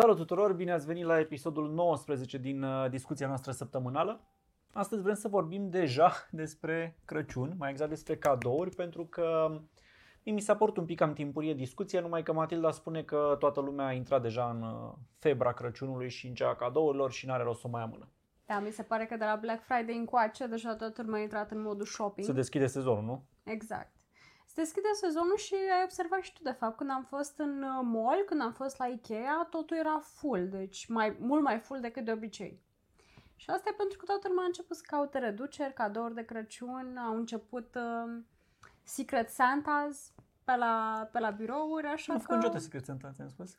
Salut tuturor, bine ați venit la episodul 19 din uh, discuția noastră săptămânală. Astăzi vrem să vorbim deja despre Crăciun, mai exact despre cadouri, pentru că mi s-a părut un pic cam timpurie discuția, numai că Matilda spune că toată lumea a intrat deja în uh, febra Crăciunului și în cea a cadourilor și n-are rost să o mai amână. Da, mi se pare că de la Black Friday încoace deja toată lumea a intrat în modul shopping. Se deschide sezonul, nu? Exact. Se deschide sezonul și ai observat și tu, de fapt, când am fost în uh, mall, când am fost la Ikea, totul era full, deci mai, mult mai full decât de obicei. Și asta e pentru că toată lumea a început să caute reduceri, cadouri de Crăciun, au început uh, Secret Santas pe la, pe la birouri, așa Nu că... făcut niciodată Secret Santa, ți-am spus?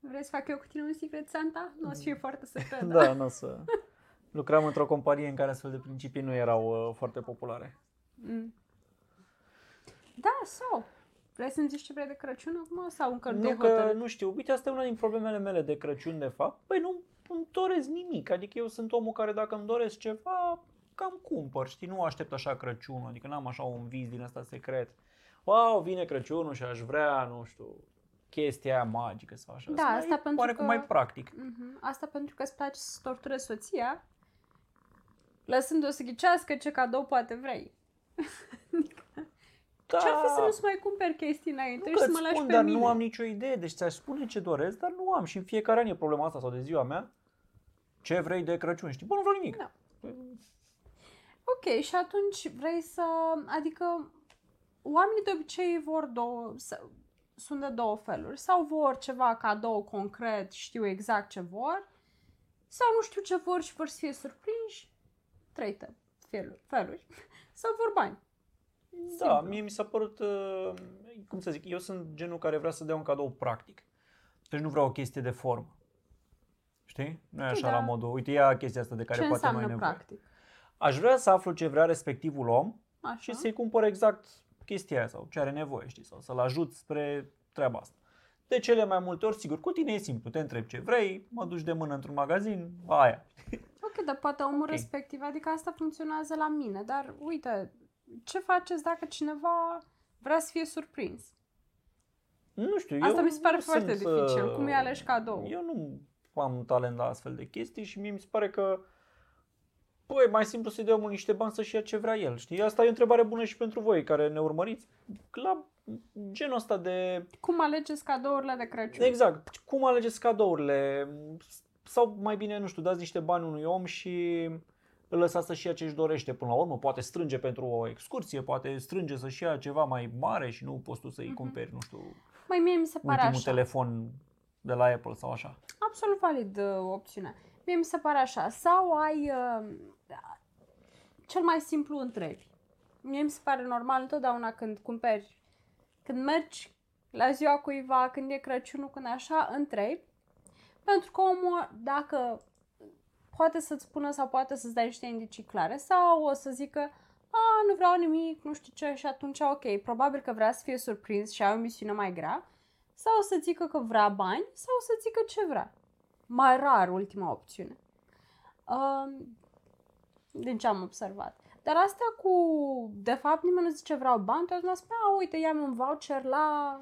Vrei să fac eu cu tine un Secret Santa? Nu o să fie foarte secret, Da, nu o să... Lucram într-o companie în care astfel de principii nu erau uh, foarte populare. Mm. Da, sau. Vrei să-mi zici ce vrei de Crăciun acum sau încă Nu de că, nu știu, uite, asta e una din problemele mele de Crăciun, de fapt. Păi nu îmi doresc nimic, adică eu sunt omul care dacă îmi doresc ceva, cam cumpăr, știi, nu aștept așa Crăciunul, adică n-am așa un vis din asta secret. Wow, vine Crăciunul și aș vrea, nu știu, chestia aia magică sau așa. Da, Asta asta e pentru oarecum că- mai practic. Mhm. Asta pentru că îți place să torturezi soția, lăsându-o să ghicească ce cadou poate vrei. Da, Ce-ar fi să nu-ți mai cumperi chestii înainte nu și că să mă îți lași spun, pe dar mine? nu am nicio idee, deci ți-aș spune ce doresc, dar nu am și în fiecare an e problema asta sau de ziua mea. Ce vrei de Crăciun? Știi, bă, nu vreau nimic. Da. Ok, și atunci vrei să... Adică oamenii de obicei vor două... să- Sunt de două feluri. Sau vor ceva cadou concret, știu exact ce vor, sau nu știu ce vor și vor să fie surprinși. Trei te- feluri. feluri. Sau vor bani. Da, Simplu. mie mi s-a părut, uh, cum să zic, eu sunt genul care vrea să dea un cadou practic. Deci nu vreau o chestie de formă. Știi? Nu e Ok, așa da. la modul, uite, ia chestia asta de care ce poate mai înseamnă nevoie. practic? Aș vrea să aflu ce vrea respectivul om Așa. și să-i cumpăr exact chestia aia sau ce are nevoie, știi, sau să-l ajut spre treaba asta. De cele mai multe ori, sigur, cu tine e simplu, te întrebi ce vrei, mă duci de mână într-un magazin, aia. Ok, dar poate omul Ok. respectiv, adică asta funcționează la mine, dar uite, ce faceți dacă cineva vrea să fie surprins? Nu știu, Asta eu mi se pare nu foarte sunt, dificil. uh, Cum îi alegi cadou? Eu nu am talent la astfel de chestii și mie mi se pare că Păi, mai simplu să-i dea omul niște bani să-și ia ce vrea el, știi? Asta e o întrebare bună și pentru voi care ne urmăriți. La genul ăsta de... Cum alegeți cadourile de Crăciun? Exact, cum alegeți cadourile? Sau mai bine, nu știu, dați niște bani unui om și îl lăsați să-și ia ce-și dorește până la urmă. Poate strânge pentru o excursie, poate strânge să-și ia ceva mai mare și nu poți tu să-i Mhm. cumperi, nu știu, Mai mie mi se pare ultimul așa. telefon de la Apple sau așa. Absolut valid uh, opțiunea. Mie mi se pare așa. Sau ai... Uh, cel mai simplu întrebi. Mie mi se pare normal întotdeauna când cumperi, când mergi la ziua cuiva, când e Crăciunul, când așa, întrebi. Pentru că omul, dacă poate să-ți spună sau poate să-ți dea niște indicii clare sau o să zică a, nu vreau nimic, nu știu ce și atunci ok, probabil că vrea să fie surprins și ai o misiune mai grea sau o să zică că vrea bani sau o să zică ce vrea. Mai rar ultima opțiune. Um, din ce am observat. Dar asta cu, de fapt, nimeni nu zice vreau bani, toți mă spune, a, uite, ia un voucher la...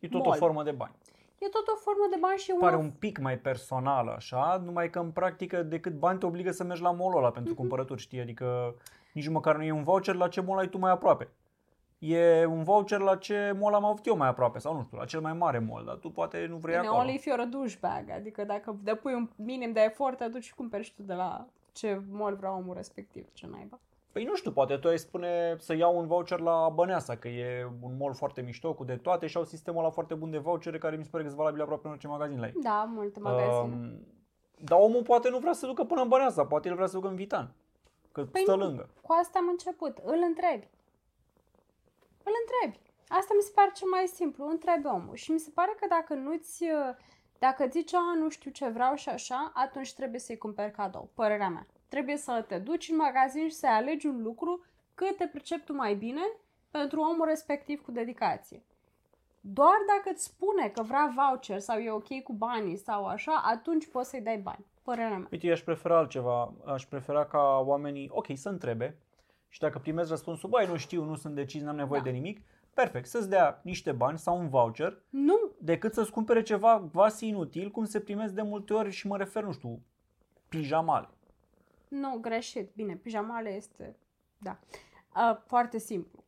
E tot Mall. o formă de bani. E tot o formă de bani și Pare una... un pic mai personal așa, numai că în practică decât bani te obligă să mergi la mall-ul ăla Mhm. pentru cumpărături, știi? Adică nici măcar nu e un voucher la ce mall ai tu mai aproape. E un voucher la ce mall am avut eu mai aproape sau nu știu, la cel mai mare mall, dar tu poate nu vrei Bine, acolo. only if you're a douchebag, adică dacă depui un minim de efort, te duci și cumperi și tu de la ce mall vrea omul respectiv, ce naiba. Păi nu știu, poate tu ai spune să iau un voucher la Băneasa, că e un mall foarte mișto cu de toate și au sistemul ăla foarte bun de vouchere care mi se pare că sunt valabile aproape în orice magazin la ei. Da, multe magazine. Um, dar omul poate nu vrea să ducă până în Băneasa, poate el vrea să ducă în Vitan, că Păi stă nu. lângă. Cu asta am început. Îl întrebi. Îl întrebi. Asta mi se pare cel mai simplu. Întrebi omul. Și mi se pare că dacă nu-ți... Dacă zici, a, nu știu ce vreau și așa, atunci trebuie să-i cumperi cadou. Părerea mea. Trebuie să te duci în magazin și să alegi un lucru cât te pricepi tu mai bine pentru omul respectiv cu dedicație. Doar dacă îți spune că vrea voucher sau e ok cu banii sau așa, atunci poți să-i dai bani. Părerea mea. Uite, eu aș prefera altceva. Aș prefera ca oamenii, ok, să întrebe și dacă primesc răspunsul, băi, nu știu, nu sunt decis, n-am nevoie Da. de nimic, perfect, să-ți dea niște bani sau un voucher Nu, decât să-ți cumpere ceva quasi inutil, cum se primesc de multe ori și mă refer, nu știu, pijamale. Nu, greșit. Bine, pijamale este, da, uh, foarte simplu.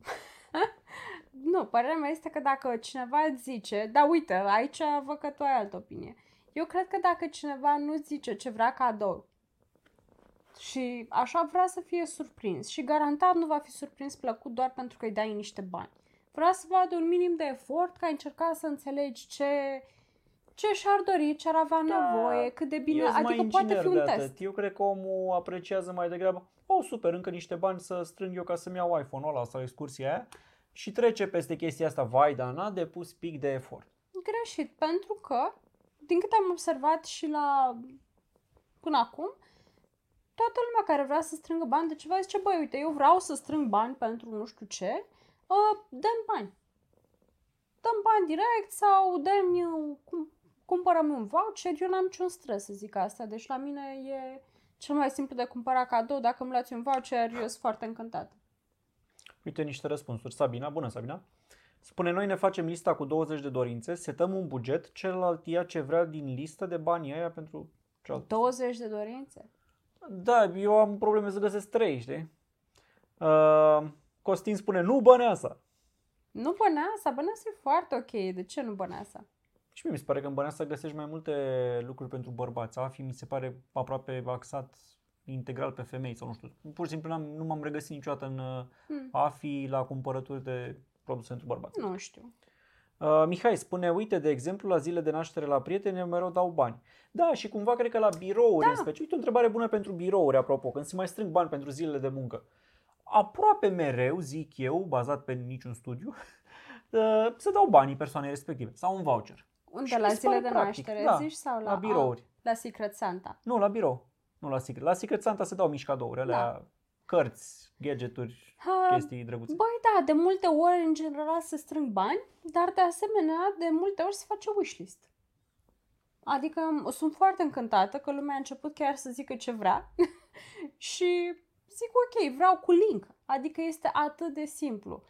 nu, părerea mea este că dacă cineva îți zice, da uite, aici văd că tu ai altă opinie. Eu cred că dacă cineva nu zice ce vrea cadou și așa vrea să fie surprins și garantat nu va fi surprins plăcut doar pentru că îi dai niște bani. Vrea să vadă un minim de efort, că ai încercat să înțelegi ce, ce și-ar dori, ce ar avea Da, nevoie, cât de bine, Eu sunt mai adică poate inginer fi un de test. atât. Eu cred că omul apreciază mai degrabă, oh super, încă niște bani să strâng eu ca să-mi iau iPhone-ul ăla sau excursia aia și trece peste chestia asta, vai, dar n-a depus pic de efort. Greșit, pentru că, din câte am observat și la până acum, toată lumea care vrea să strângă bani de ceva zice, băi, uite, eu vreau să strâng bani pentru nu știu ce, uh, dăm bani. Dăm bani direct sau dăm, eu, cum, cumpărăm un voucher, eu n-am niciun stres să zic asta, deci la mine e cel mai simplu de cumpărat cadou, dacă îmi luați un voucher, eu sunt foarte încântată. Uite niște răspunsuri. Sabina, bună Sabina. Spune, noi ne facem lista cu 20 de dorințe, setăm un buget, celălalt ia ce vrea din listă de banii aia pentru cealaltă. 20 de dorințe? Da, eu am probleme să găsesc 3, știi? Uh, Costin spune, nu băneasa. Nu băneasa, băneasa e foarte ok, de ce nu băneasa? Și mie mi se pare că în Băneasa găsești mai multe lucruri pentru bărbați. AFI mi se pare aproape axat integral pe femei sau nu știu. Pur și simplu n-am, nu m-am regăsit niciodată în uh, Hmm. AFI la cumpărături de produse pentru bărbați. Nu știu. Uh, Mihai spune, uite, de exemplu, la zile de naștere la prieteni eu mereu dau bani. Da, și cumva cred că la birouri Da. în special. Uite, o întrebare bună pentru birouri, apropo, când se mai strâng bani pentru zilele de muncă. Aproape mereu, zic eu, bazat pe niciun studiu, uh, se dau banii persoanei respective sau un voucher. Unde, Și la mi se zile pare de practic, naștere, da, zici? Sau la, La birouri. A, la Secret Santa. Nu, la birou. Nu la Secret. La Secret Santa se dau mici cadouri, alea Da. cărți, gadgeturi, Ha, chestii drăguțe. Băi, da, de multe ori, în general, se strâng bani, dar de asemenea, de multe ori se face wishlist. Adică m- sunt foarte încântată că lumea a început chiar să zică ce vrea și zic ok, vreau cu link. Adică este atât de simplu.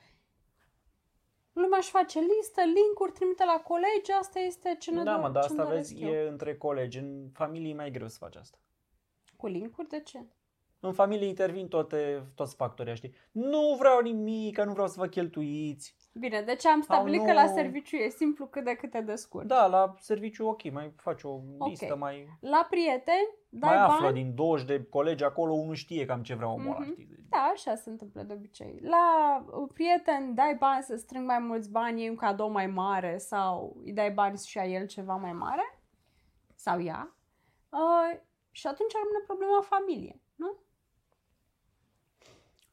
Lumea își face listă, linkuri, trimite la colegi, asta este ce ne da, do- mă, dar ce-mi asta doresc vezi, eu. e între colegi. În familie e mai greu să faci asta. Cu linkuri, de ce? În familie intervin toate, toți factorii, știi? Nu vreau nimic, că nu vreau să vă cheltuiți. Bine, deci am Sau stabilit nu- că la serviciu e simplu cât de cât te descurci. Da, la serviciu ok, mai faci o Ok. listă, mai, La prieteni, dai mai bani. află din 20 de colegi acolo, unul știe cam ce vrea omul ăla, Mhm. știi? Da, așa se întâmplă de obicei. La uh, prieten dai bani să strâng mai mulți bani, iei un cadou mai mare sau îi dai bani și a el ceva mai mare sau ea. Uh, și atunci rămâne problema familie, nu?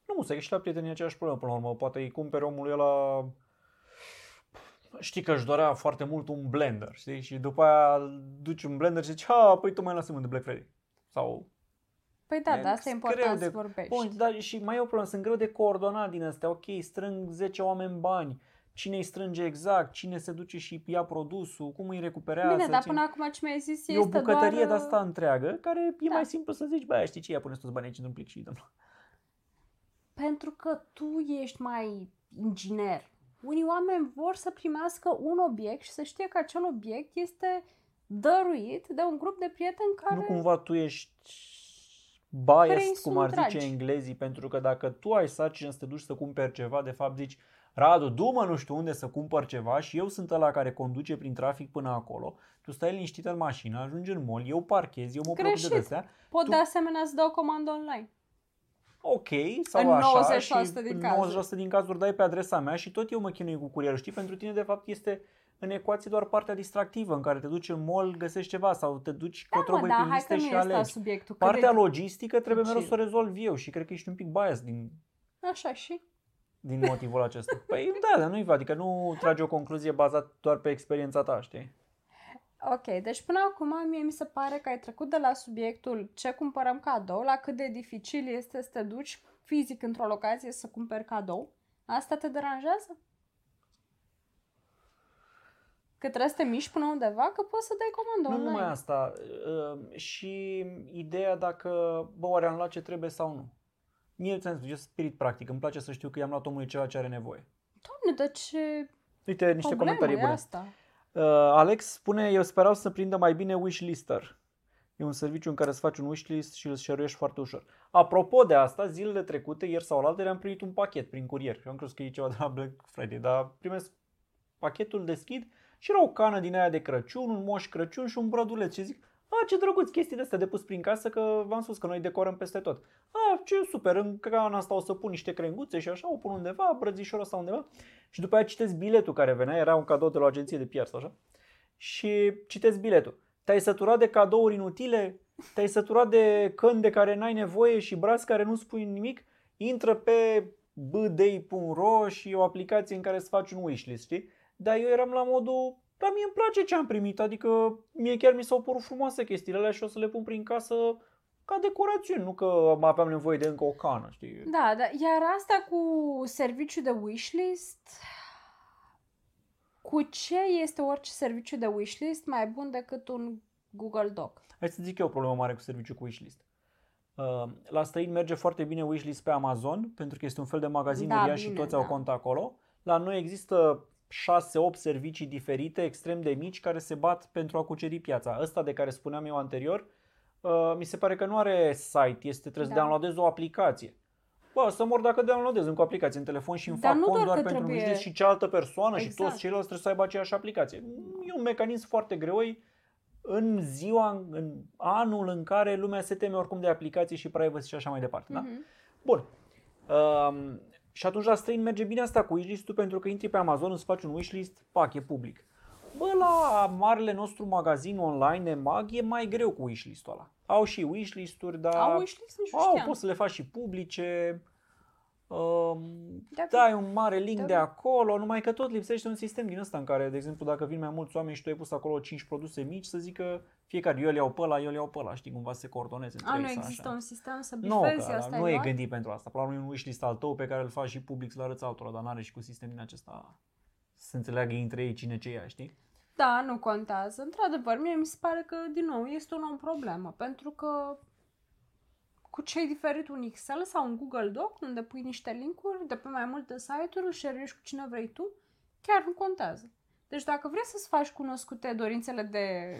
Nu, să și la prietenii aceeași problemă până la urmă. Poate îi cumpere omului ăla... Știi că își dorea foarte mult un blender, știi? Și după aia duci un blender și zici, ha, păi tu mai lasă de Black Friday. Sau... Păi da, E da, asta e greu important de- să vorbești. Bun, dar și mai e o problemă, sunt greu de coordonat din astea. Ok, strâng 10 oameni bani. Cine îi strânge exact? Cine se duce și ia produsul? Cum îi recuperează? Bine, dar Cine- până acum ce mi-ai zis E este o bucătărie doar... de asta întreagă, care e Da. mai simplu să zici, bă, știi ce, ia puneți toți banii aici într-un plic și dăm. Pentru că tu ești mai inginer. Unii oameni vor să primească un obiect și să știe că acel obiect este dăruit de un grup de prieteni care... Nu cumva tu ești Care îi biased, cum sunt ar zice dragi. englezii, pentru că dacă tu ai sarcină să te duci să cumperi ceva, de fapt zici, Radu, du-mă nu știu unde să cumpăr ceva și eu sunt ăla care conduce prin trafic până acolo, tu stai liniștit în mașină, ajungi în mall, eu parchez, eu mă preocup de Greșit. astea, Pot tu- de asemenea să dau comandă online. Ok, sau În așa, 90% și din în cazuri. 90% din cazuri dai pe adresa mea și tot eu mă chinui cu curierul, știi? Pentru tine de fapt este în ecuație doar partea distractivă în care te duci în mall, găsești ceva sau te duci Da, cotro mă, pe dar hai liste că nu și e asta alegi. subiectul. cât Partea de... logistică trebuie mereu să o dificil. rezolv eu și cred că ești un pic bias din, Așa și? din motivul acesta. Păi da, dar nu-i adică nu tragi o concluzie bazată doar pe experiența ta, știi? Ok, deci până acum mie mi se pare că ai trecut de la subiectul ce cumpărăm cadou la cât de dificil este să te duci fizic într-o locație să cumperi cadou. Asta te deranjează? Că trebuie să te miști până undeva, că poți să dai comandă Nu online. numai asta, uh, și ideea dacă, bă, oare am luat ce trebuie sau nu. Mie, ți-am spus, eu sunt spirit practic, îmi place să știu că i-am luat omului ceva ce are nevoie. Doamne, dar ce Uite niște problemă comentarii e bune. asta? Uh, Alex spune, eu sperau să prindă mai bine Wishlister. E un serviciu în care îți faci un wishlist și îl share foarte ușor. Apropo de asta, zilele trecute, ieri sau alaltă, am primit un pachet prin curier. Și am crezut că e ceva de la Black Friday, dar primesc pachetul, deschid și era o cană din aia de Crăciun, un moș Crăciun și un brăduleț. Și zic, a, ce drăguț chestii de astea de pus prin casă, că v-am spus că noi decorăm peste tot. A, ce super, în cana asta o să pun niște crenguțe și așa, o pun undeva, brățișorul ăsta undeva. Și după aia citesc biletul care venea, era un cadou de la o agenție de PR sau așa. Și citesc biletul. Te-ai săturat de cadouri inutile? Te-ai săturat de căni de care n-ai nevoie și braț care nu spui nimic? Intră pe bdei.ro și e o aplicație în care îți faci un wishlist, știi? Dar eu eram la modul, dar mie îmi place ce am primit, adică mie chiar mi s-au părut frumoase chestiile alea și o să le pun prin casă ca decorațiuni, nu că mai aveam nevoie de încă o cană, știi? Da, da, iar asta cu serviciu de wishlist, cu ce este orice serviciu de wishlist mai bun decât un Google Doc? Hai să zic eu o problemă mare cu serviciul cu wishlist. Uh, La străini merge foarte bine wishlist pe Amazon, pentru că este un fel de magazin Da, uriaș și bine, toți au da. cont acolo. La noi există 6-8 servicii diferite, extrem de mici, care se bat pentru a cuceri piața. Ăsta de care spuneam eu anterior, uh, mi se pare că nu are site, este trebuie să Da. downloadezi o aplicație. Bă, să mor dacă downloadez încă o aplicație în telefon și îmi Dar fac nu cont doar doar că pentru trebuie- wishlist și cealaltă persoană și Exact. toți ceilalți trebuie să aibă aceeași aplicație. E un mecanism foarte greoi în ziua, în anul în care lumea se teme oricum de aplicații și privacy și așa mai departe. Da? Mhm. Bun. Um, și atunci la străini merge bine asta cu wishlist-ul pentru că intri pe Amazon, îți faci un wishlist, pac, e public. Bă, la marele nostru magazin online EMAG e mai greu cu wishlist-ul ăla. Au și wishlist-uri, dar Au wishlist? Nici nu au, știam. poți să le faci și publice. Um, Da, dai un mare link da. de acolo, numai că tot lipsește un sistem din ăsta în care, de exemplu, dacă vin mai mulți oameni și tu ai pus acolo 5 produse mici, să zică fiecare, eu le iau pe ăla, eu le iau pe ăla, știi, cumva să se coordoneze între A, ei nu sau există așa. un sistem să Nu, bifezi că asta nu ai e luat? gândit pentru asta. Până la urmă e un wishlist al tău pe care îl faci și public să-l arăți altora, dar n-are și cu sistem din acesta să înțeleagă între ei cine ce ia, știi? Da, nu contează. Într-adevăr, mie mi se pare că, din nou, este o nouă problemă, pentru că cu ce e diferit un Excel sau un Google Doc, unde pui niște linkuri de pe mai multe site-uri, îl share cu cine vrei tu, chiar nu contează. Deci dacă vrei să-ți faci cunoscute dorințele de,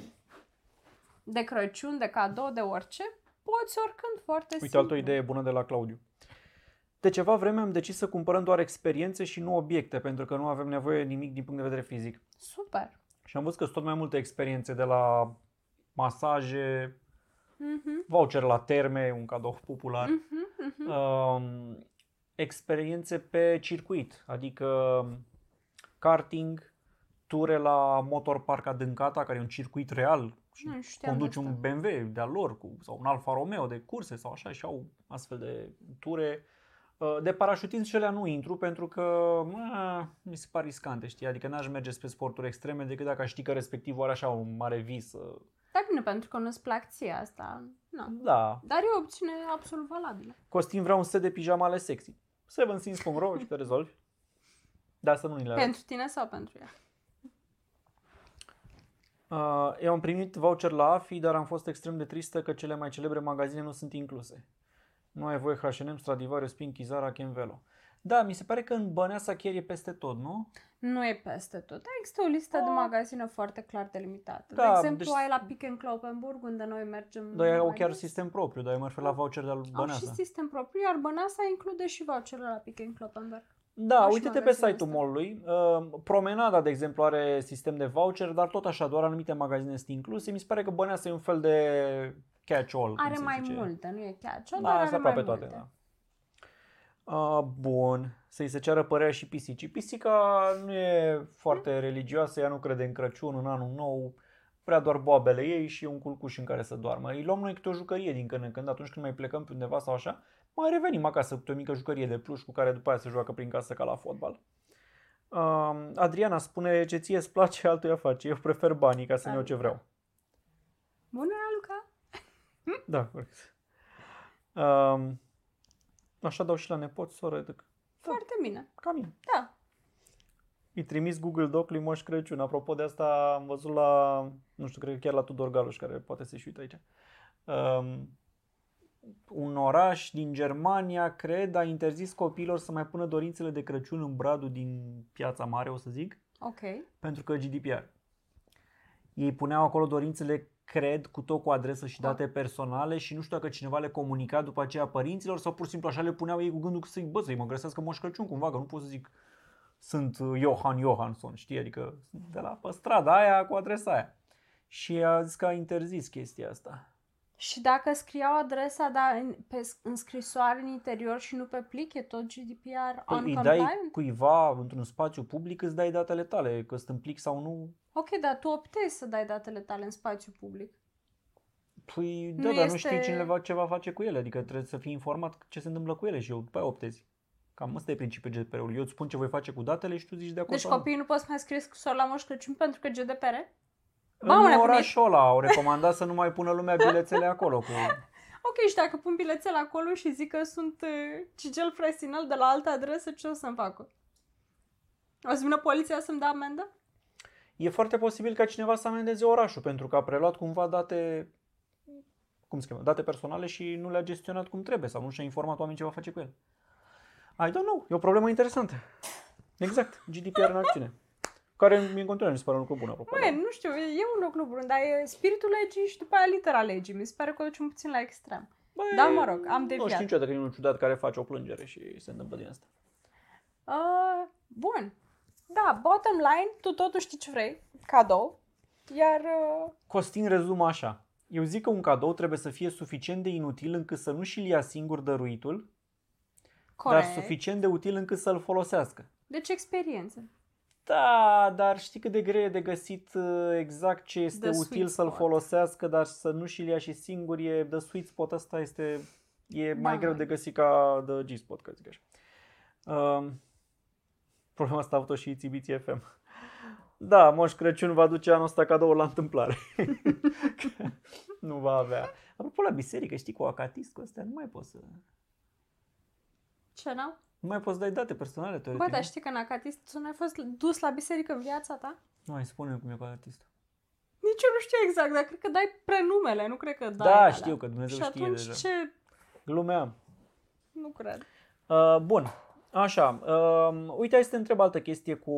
de Crăciun, de cadou, de orice, poți oricând foarte Uite, simplu. altă idee bună de la Claudiu. De ceva vreme am decis să cumpărăm doar experiențe și nu obiecte, pentru că nu avem nevoie nimic din punct de vedere fizic. Super. Și am văzut că sunt tot mai multe experiențe de la masaje, Mhm, voucher la terme, un cadou popular, mhm, mhm. um, experiențe pe circuit, adică karting, ture la Motor Park Adâncata, care e un circuit real și Nu știam conduci asta. un BMW de-al lor cu, sau un Alfa Romeo de curse sau așa și au astfel de ture. Uh, De parașutism și alea nu intru pentru că mă, mi se par riscante, știi? Adică n-aș merge spre sporturi extreme decât dacă aș ști că respectivul are așa un mare vis. uh, Da, bine, pentru că nu-ți plac ție asta. Nu. Da. Dar e o opțiune absolut valabilă. Costin vrea un set de pijamale sexy. Sevensins.ro și te rezolvi. Dar să nu ni le arăți. Pentru tine sau pentru ea? Uh, eu am primit voucher la AFI, dar am fost extrem de tristă că cele mai celebre magazine nu sunt incluse. Nu ai voie H&M, Stradivarius, Pinky, Zara, Kenvelo. Da, mi se pare că în Băneasa chiar e peste tot, nu? Nu e peste tot. Dar există o listă de Ah. magazine foarte clar delimitată. Da, de exemplu, deci- ai la Pick and Clopenburg, unde noi mergem Dar ei au mai chiar des. sistem propriu, dar eu mă refer la voucher de Au și Băneasa. sistem propriu, iar Băneasa include și voucherele la Pick and Clopenburg. Da, Au și uite-te pe magazinul site-ul ăsta. mall-ului. Uh, Promenada, de exemplu, are sistem de voucher, dar tot așa, doar anumite magazine sunt incluse. Mi se pare că Băneasa e un fel de catch-all. cum Are se mai zice. multe, nu e chiar cea, Da, dar sunt are mai aproape multe. toate, da. Uh, bun, să-i se ceară părerea și pisicii. Pisica nu e foarte religioasă, ea nu crede în Crăciun, în anul nou, prea doar boabele ei și un culcuș în care să doarmă. Îi luăm noi câte o jucărie din când în când, atunci când mai plecăm pe undeva sau așa, mai revenim acasă cu o mică jucărie de pluș cu care după aia se joacă prin casă ca la fotbal. Uh, Adriana spune ce ție îți place, altuia face. Eu prefer banii ca să-mi iau ce vreau. Bună, Luca! Da, corect. Um, așa dau și la nepoți, soră, de Foarte bine. ca mine. Da. Îi trimis Google Doc lui Moș Crăciun. Apropo de asta, am văzut la, nu știu, cred că chiar la Tudor Galuș, care poate să-și uită aici. Um, un oraș din Germania, cred, a interzis copiilor să mai pună dorințele de Crăciun în bradul din piața mare, o să zic, Ok. pentru că GDPR. Ei puneau acolo dorințele, cred, cu tot cu adresă și date personale și nu știu dacă cineva le comunica după aceea părinților sau pur și simplu așa le puneau ei cu gândul că să-i, bă, să-i mă găsească Moș Crăciun cumva, că nu pot să zic sunt uh, Johan Johansson, știi, adică sunt de la pe strada aia cu adresa aia. Și a zis că a interzis chestia asta. Și dacă scriau adresa dar în, pe, s- în scrisoare în interior și nu pe plic, e tot GDPR Păi îi dai uncompliant? cuiva într-un spațiu public, îți dai datele tale, că sunt în plic sau nu. Ok, dar tu optezi să dai datele tale în spațiu public. Păi da, Nu dar nu este- știi cine va, ce va face cu ele, adică trebuie să fii informat ce se întâmplă cu ele și eu după aia optezi. Cam ăsta e principiul GDPR-ului. Eu îți spun ce voi face cu datele și tu zici de acord Deci sau nu. copiii nu pot să mai scrie scrisori la Moș Crăciun pentru că GDPR? În Mamă, nebunit! orașul ăla au recomandat să nu mai pună lumea bilețele acolo. Cu... Ok, și dacă pun bilețel acolo și zic că sunt uh, Cigel Fresinel de la altă adresă, ce o să-mi facă? O să vină poliția să-mi dea amendă? E foarte posibil ca cineva să amendeze orașul pentru că a preluat cumva date cum se cheamă, date personale și nu le-a gestionat cum trebuie sau nu și-a informat oamenii ce va face cu el. I don't know, e o problemă interesantă. Exact, GDPR în acțiune. Care mie în continuare mi se pare un lucru bun, apropo. Băi, nu știu, e e un lucru bun, dar e spiritul legii și după aia litera legii. Mi se pare că o ducem puțin la extrem. Băi, Da, mă rog, am Nu deviat. știu niciodată că e unul ciudat care face o plângere și se întâmplă din asta. Uh, bun. Da, bottom line, tu totul știi ce vrei, cadou, iar uh, Costin rezumă așa. Eu zic că un cadou trebuie să fie suficient de inutil încât să nu și-l ia singur dăruitul, corect. dar suficient de util încât să-l folosească. Deci experiență. Da, dar știi cât de greu e de găsit uh, exact ce este The util sweet să-l spot. folosească, dar să nu și-l ia și singur, e the sweet spot ăsta este e mai Da, greu măi. de găsit ca the G-spot, ca zic așa. Um, problema asta a avut-o și Țibiții FM. Da, Moș Crăciun va duce anul ăsta cadou la întâmplare. nu va avea. Apropo, la biserică, știi, cu acatist, cu astea, nu mai poți să... Ce, n Nu mai poți să dai date personale, Bă, teoretic. dar nu? știi că în acatist tu n-ai fost dus la biserică în viața ta? Nu, hai spune cum e cu acatistul. Nici eu nu știu exact, dar cred că dai prenumele, nu cred că dai Da, alea. știu că Dumnezeu Și știe atunci deja. ce? Glumeam. Nu cred. Uh, bun, așa. Uh, uite, hai să te întreb altă chestie cu...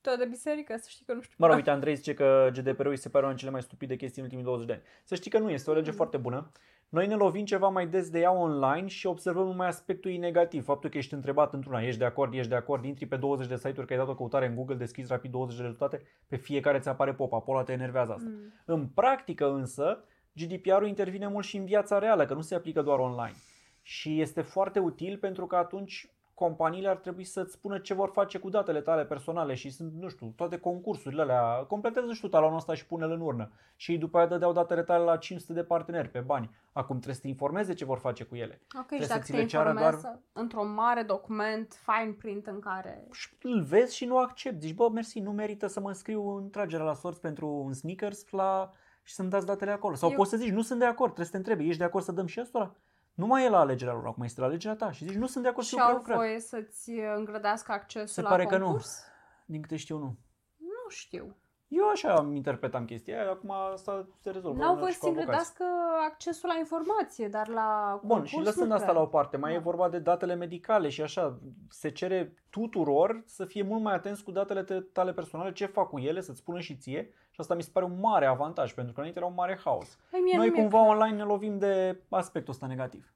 Tot de biserică, să știi că nu știu. Mă rog, uite, Andrei zice că GDPR-ul îi se pare una din cele mai stupide chestii în ultimii 20 de ani. Să știi că nu, este o lege Mm. foarte bună. Noi ne lovim ceva mai des de ea online și observăm numai aspectul ei negativ. Faptul că ești întrebat într-una, ești de acord, ești de acord, intri pe 20 de site-uri, că ai dat o căutare în Google, deschizi rapid 20 de rezultate, pe fiecare ți apare pop-up, ăla te enervează asta. Mm. În practică însă, GDPR-ul intervine mult și în viața reală, că nu se aplică doar online. Și este foarte util pentru că atunci companiile ar trebui să-ți spună ce vor face cu datele tale personale și sunt, nu știu, toate concursurile alea. Completează, nu știu, talonul ăsta și pune-l în urnă. Și ei după aia dădeau datele tale la 500 de parteneri pe bani. Acum trebuie să te informeze ce vor face cu ele. Ok, Trebuie și să dacă ți te le ceară informează într-un mare document, fine print în care... Și îl vezi și nu accepti. Zici, bă, mersi, nu merită să mă înscriu în tragerea la sorți pentru un sneakers la... și să-mi dați datele acolo. Sau Eu- poți să zici, nu sunt de acord, trebuie să te întrebi, ești de acord să dăm și ăstora? Nu mai e la alegerea lor, acum este la alegerea ta. Și zici, nu sunt de acord Și să eu au prelucrez. voie să-ți îngrădească accesul Se la pare că nu. concurs? Din câte știu, nu. Nu știu. Eu așa am interpretam chestia aia, acum asta se rezolvă. N-au la- voie și să cu avocații. îngrădească accesul la informație, dar la Bun, concurs și nu lăsând asta cred. la o parte, mai e Da. vorba de datele medicale și așa, se cere tuturor să fie mult mai atenți cu datele te- tale personale, ce fac cu ele, să-ți spună și ție și asta mi se pare un mare avantaj, pentru că înainte era un mare haos. Păi mie Noi nu mi-e cumva clar. online ne lovim de aspectul ăsta negativ.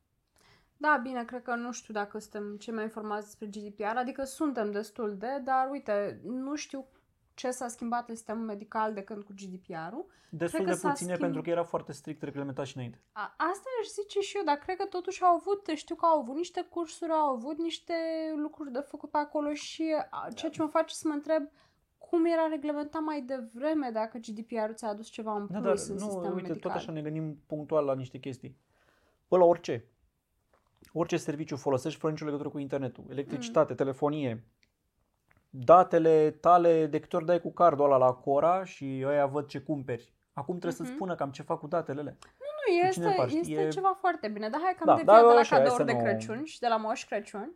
Da, bine, cred că nu știu dacă suntem cei mai informați despre GDPR, adică suntem destul de, dar uite, nu știu ce s-a schimbat în sistemul medical de când cu GDPR-ul. Destul Cred de că s-a puține schimb- pentru că era foarte strict reglementat și înainte. A, asta aș zice și eu, dar cred că totuși au avut, știu că au avut niște cursuri, au avut niște lucruri de făcut pe acolo și a, ceea ce mă face să mă întreb cum era reglementat mai devreme dacă GDPR-ul ți-a adus ceva în Da, plus dar în nu, sistemul uite, medical. tot așa ne gândim punctual la niște chestii. Bă, la orice. Orice serviciu folosești fără nicio legătură cu internetul. Electricitate, Mm. telefonie, datele tale, de câte ori dai cu cardul ăla la Cora și ăia văd ce cumperi. Acum trebuie să-ți Mhm. spună cam ce fac cu datele alea. Nu, Cu cine este, faci? este E- ceva foarte bine, dar hai că am Da, deviat da, de la așa, hai cadouri să de nu- Crăciun și de la Moș Crăciun.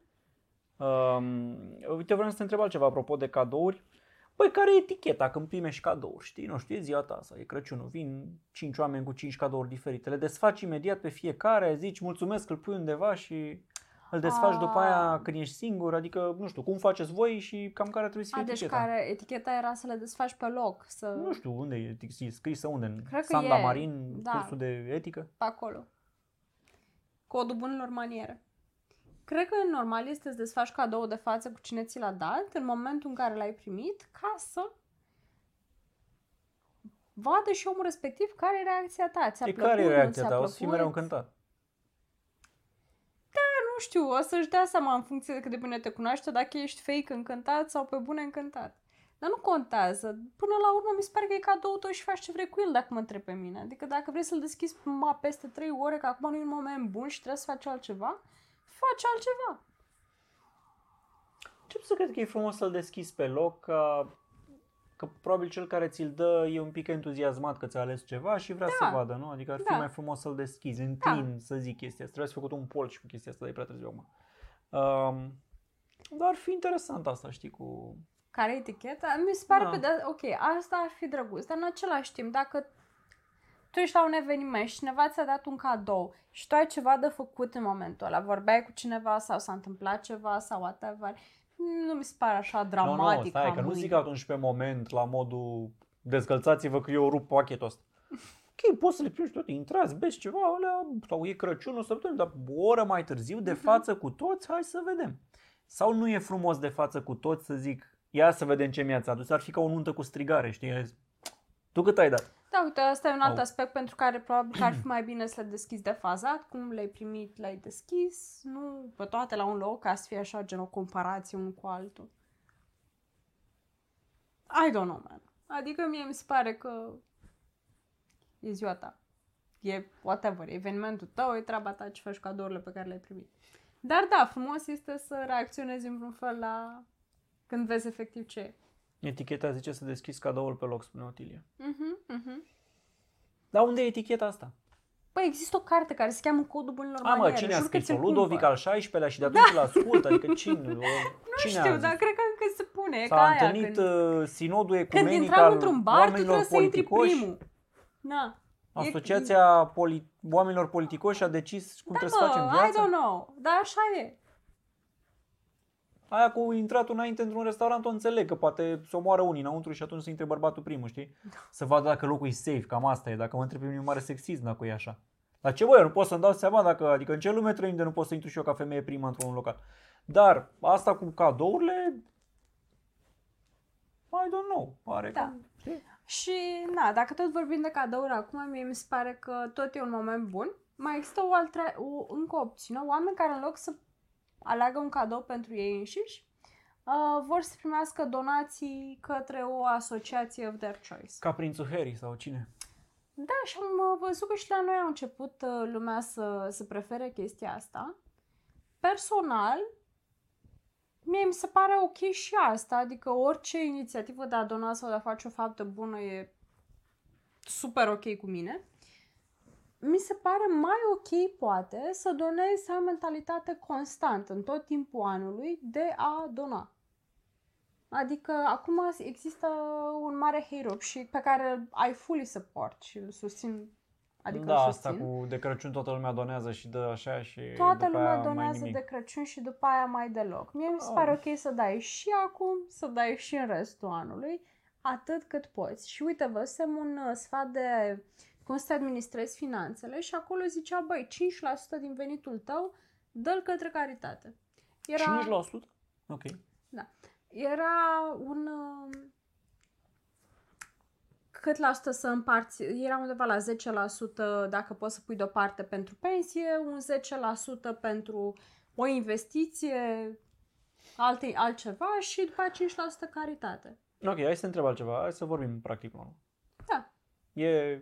Um, uite, vreau să te întreb altceva apropo de cadouri. Păi care e eticheta când primești cadouri, știi? Nu știu, e ziua ta sau e Crăciunul, vin cinci oameni cu cinci cadouri diferite, le desfaci imediat pe fiecare, zici mulțumesc, îl pui undeva și îl desfaci A. după aia când ești singur, adică nu știu, cum faceți voi și cam care trebuie să fie A, deci eticheta. care eticheta era să le desfaci pe loc, să... Nu știu unde e e scrisă, unde? În Cred că Sanda e, Marin, da. cursul de etică? pe acolo. Codul bunelor maniere. Cred că normal este să desfaci cadou de față cu cine ți l-a dat în momentul în care l-ai primit ca să vadă și omul respectiv care e reacția ta. Ți-a E plăcut, care e nu reacția ți-a ta? O să fii mereu plăcut? încântat. Nu știu, o să-și dea seama în funcție de cât de bine te cunoaște dacă ești fake încântat sau pe bune încântat. Dar nu contează. Până la urmă mi se pare că e cadou tău și faci ce vrei cu el dacă mă întreb pe mine. Adică dacă vrei să-l deschizi ma peste 3 ore, că acum nu e un moment bun și trebuie să faci altceva, faci altceva. Ce să cred că e frumos să-l deschizi pe loc, că, că probabil cel care ți-l dă e un pic entuziasmat că ți-a ales ceva și vrea Da. să vadă, nu? Adică ar fi Da. mai frumos să-l deschizi, în Da. timp să zic chestia asta. Trebuie să făcut un poll și cu chestia asta, dar e prea târziu acum. Um, dar ar fi interesant asta, știi, cu... Care e eticheta? Mi se pare Da. că, da, ok, asta ar fi drăguț, dar în același timp, dacă tu ești la un eveniment și cineva ți-a dat un cadou și tu ai ceva de făcut în momentul ăla, vorbeai cu cineva sau s-a întâmplat ceva sau whatever, nu mi se pare așa dramatic. Nu, nu, stai, ca că nu mâine. zic atunci pe moment, la modul dezgălțați-vă că eu rup pachetul ăsta. Ok, poți să le primești toate, intrați, beți ceva, alea, sau e Crăciunul, săptămâni, dar o oră mai târziu, de Mhm. față cu toți, hai să vedem. Sau nu e frumos de față cu toți să zic, ia să vedem ce mi-ați adus, ar fi ca o nuntă cu strigare, știi? Tu cât ai dat? Da, uite, asta e un alt Au. aspect pentru care probabil că ar fi mai bine să le deschizi de fazat, cum le-ai primit, le-ai deschis, nu pe toate la un loc, ca să fie așa gen o comparație unul cu altul. I don't know, man. Adică mie mi se pare că e ziua ta. E whatever, e evenimentul tău, e treaba ta ce faci cu cadourile pe care le-ai primit. Dar da, frumos este să reacționezi în vreun fel la când vezi efectiv ce e. Eticheta zice să deschizi cadoul pe loc, spune Otilia. Mhm, mhm. Dar unde e eticheta asta? Păi există o carte care se cheamă Codul Bunilor A, mă, Maniere. cine a Jur că scris-o? ți-l Ludovic cumpăr. al XVI-lea și de atunci îl ascultă? Adică cine? O, Nu cine știu, a zis? dar cred că încă se pune. E S-a ca aia, întâlnit când, uh, sinodul când ecumenic intram al într-un bar, tu oamenilor trebuie să intri politicoși. primul. Na. E- Asociația poli- oamenilor politicoși a decis cum Da, trebuie să facem mă, I viața. don't know. Dar așa e. Aia cu intrat înainte într-un restaurant o înțeleg, că poate să omoară unii înăuntru și atunci să intre bărbatul primul, știi? Să vadă dacă locul e safe, cam asta e. Dacă mă întreb pe mine, e un mare sexism dacă e așa. Dar ce băi, eu nu pot să-mi dau seama dacă, adică în ce lume trăim de nu pot să intru și eu ca femeie prima într-un local. Dar asta cu cadourile, I don't know, pare Da. că, știi? Și, na, dacă tot vorbim de cadouri acum, mie mi se pare că tot e un moment bun. Mai există o altă, o, încă o opțiune. Oameni care în loc să aleagă un cadou pentru ei înșiși, uh, vor să primească donații către o asociație of their choice. Ca prințul Harry sau cine? Da, și am uh, văzut că și la noi a început uh, lumea să, să prefere chestia asta. Personal, mie mi se pare ok și asta, adică orice inițiativă de a dona sau de a face o faptă bună e super ok cu mine. Mi se pare mai ok, poate, să donezi, să ai o mentalitate constantă în tot timpul anului de a dona. Adică acum există un mare hero și pe care I fully support și îl susțin. Adică da, îl asta susțin. cu de Crăciun toată lumea donează și dă așa și Toată după lumea aia mai donează nimic. de Crăciun și după aia mai deloc. Mie mi se Oh. pare ok să dai și acum, să dai și în restul anului, atât cât poți. Și uite, văzusem un uh, sfat de cum să te administrezi finanțele și acolo zicea, băi, 5% din venitul tău dă-l către caritate. 5%? Ok. Era un... uh, Cât la sută să împarți? Era undeva la 10% dacă poți să pui deoparte pentru pensie, un 10% pentru o investiție, alte, altceva și după aia 5% caritate. Ok, hai să te întreb altceva. Hai să vorbim practic la Da. E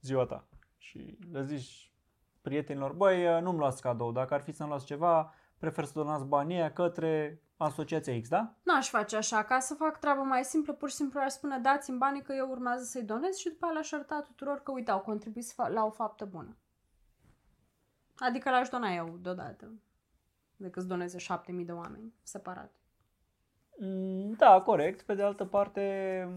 ziua ta și le zici prietenilor, băi, nu-mi luați cadou. Dacă ar fi să-mi luați ceva, prefer să donați banii aia către asociația X, da? N-aș face așa, ca să fac treaba mai simplă, pur și simplu aș spune dați-mi banii că eu urmează să-i donez și după aia le-aș arăta tuturor că uite, au contribuit să fa- la o faptă bună. Adică l-aș dona eu deodată, decât să doneze șapte mii de oameni separat. Mm, Da, corect. Pe de altă parte,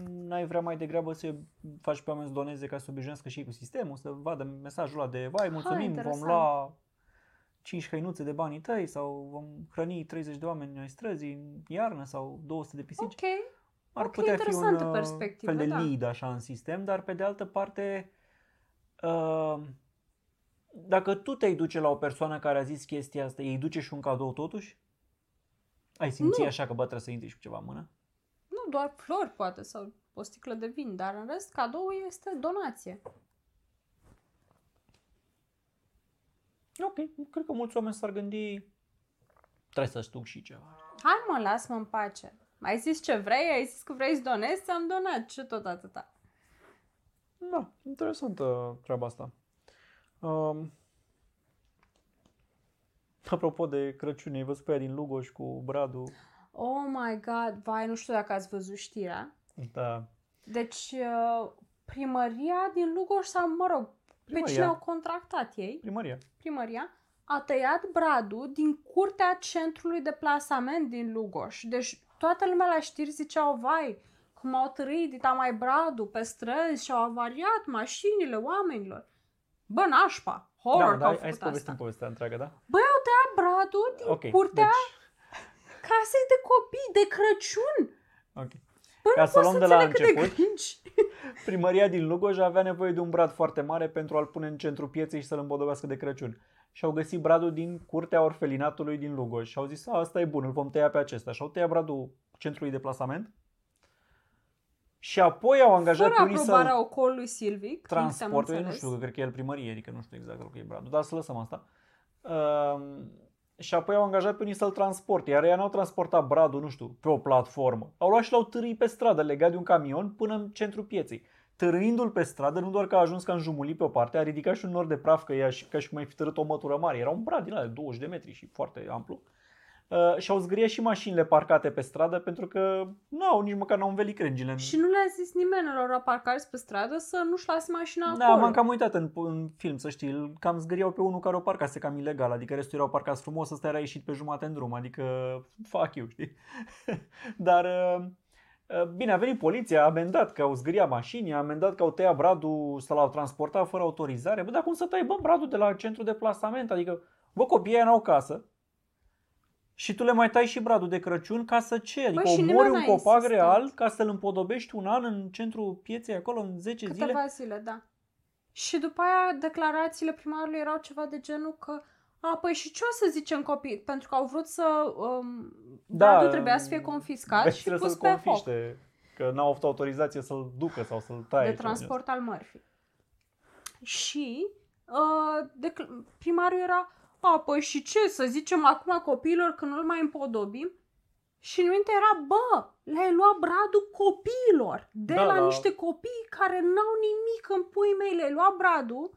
n-ai vrea mai degrabă să faci pe oameni să doneze ca să se obișnuiască și ei cu sistemul, să vadă mesajul ăla de vai, mulțumim, vom interesant. lua 5 hăinuțe de banii tăi sau vom hrăni 30 de oameni ai străzii în iarnă sau 200 de pisici. Ok. Ar ok, putea fi un interesantă uh, perspectivă, fel de da. lead așa în sistem, dar pe de altă parte, uh, dacă tu te-ai duce la o persoană care a zis chestia asta, ei duce și un cadou totuși? Ai simți Nu. așa că bă, trebuie să intri și cu ceva în mână? Nu, doar flori poate sau o sticlă de vin, dar în rest cadoul este donație. Ok, cred că mulți oameni s-ar gândi trebuie să-ți duc și ceva. Hai mă, lasă-mă în pace. Ai zis ce vrei, ai zis că vrei să donezi, ți-am donat. Ce tot atâta? Da, interesantă treaba asta. Um, apropo de Crăciun, ai văzut pe aia din Lugoș cu Bradu? Oh my god, vai, nu știu dacă ați văzut știrea. Da. Deci, uh, primăria din Lugoș sau, mă rog, pe Primăria. cine au contractat ei, Primăria. primăria, a tăiat bradul din curtea centrului de plasament din Lugoș. Deci toată lumea la știri ziceau, vai, cum au târâit mai bradul pe străzi și au avariat mașinile oamenilor. Bă, nașpa, horror da, că au da, hai făcut să povestim asta. povestea întreagă, da? Băi, au tăiat bradul din Ok, curtea deci, casei de copii, de Crăciun. ok. Bă, Ca nu să pot luăm să de la înțeleg cât de început. cringe. Primăria din Lugoj avea nevoie de un brad foarte mare pentru a-l pune în centrul pieței și să-l împodobească de Crăciun. Și au găsit bradul din curtea orfelinatului din Lugoj și au zis, a, asta e bun, îl vom tăia pe acesta. Și au tăiat bradul centrului de plasament și apoi au angajat Fără pe unii aprobarea să-l ocolului silvic, transporte, am nu înțeles. știu, că cred că e el primărie, adică nu știu exact că e bradul, dar să lăsăm asta. Uh, și apoi au angajat pe unii să-l transporte, iar ei n-au transportat bradul, nu știu, pe o platformă. Au luat și l-au târâit pe stradă, legat de un camion, până în centrul pieței. Târâindu-l pe stradă, nu doar că a ajuns ca înjumulit pe o parte, a ridicat și un nor de praf, că e și, ca și cum ai fi târât o mătură mare. Era un brad din ăla de 20 de metri și foarte amplu. Uh, și au zgriat și mașinile parcate pe stradă pentru că nu au nici măcar n-au învelit crengile. în- Și nu le-a zis nimeni lor aparcați pe stradă să nu-și lase mașina Da, acolo. m-am cam uitat în, în film, să știi, îl cam zgâriau pe unul care o parcase cam ilegal, adică restul erau parcați frumos, ăsta era ieșit pe jumate în drum, adică fuck you, știi? Dar, uh, uh, bine, a venit poliția, a amendat că au zgâriat mașini, a amendat că au tăiat bradul să l-au transportat fără autorizare. Bă, dar cum să tai, bă, bradul de la centru de plasament? Adică, bă, copiii ăia n-au casă, și tu le mai tai și bradul de Crăciun ca să ce? Adică și omori nimeni un n-a copac insistat. real ca să-l împodobești un an în centrul pieței acolo în 10 zile? Câteva zile, da. Și după aia declarațiile primarului erau ceva de genul că a, păi și ce o să zicem copii? Pentru că au vrut să... Um, bradul trebuia să fie confiscat și băiețile pus să-l pe foc confiște, că n-au avut autorizație să-l ducă sau să-l taie. de ceva de transport al mărfii. Și uh, decl- primarul era, a, păi și ce, să zicem acum copiilor că nu-l mai împodobim? Și în minte era, bă, le-ai luat bradul copiilor, de Da, la da. niște copii care n-au nimic în pui mei, le-ai luat bradul,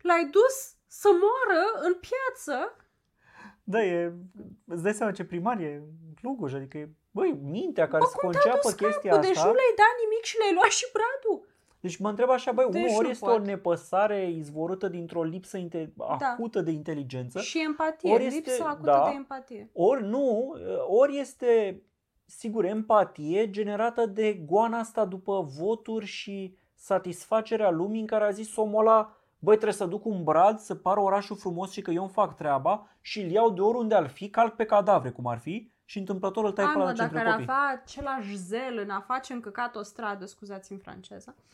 l-ai dus să moară în piață Da, e, îți dai seama ce primar e Lugoș, adică e, băi, mintea care Bă, să cum te-a conceapă dus chestia capul? Deci asta. nu le-ai dat nimic și le-ai luat și bradul. Deci mă întreb așa, băi, Deci deci ori nu este pot. o nepăsare izvorâtă dintr-o lipsă inte- acută de inteligență, Și empatie, Ori este- lipsa acută da. de empatie. ori nu, ori este, sigur, empatie generată de goana asta după voturi și satisfacerea lumii în care a zis omul ăla, băi, trebuie să duc un brad, să pară orașul frumos și că eu îmi fac treaba și îl iau de oriunde ar fi, calc pe cadavre, cum ar fi, și întâmplător îl tai Hai pe la mă, dacă centru ar copii. avea același zel în a face încăcat o stradă, scuzați-mi franceză, uh,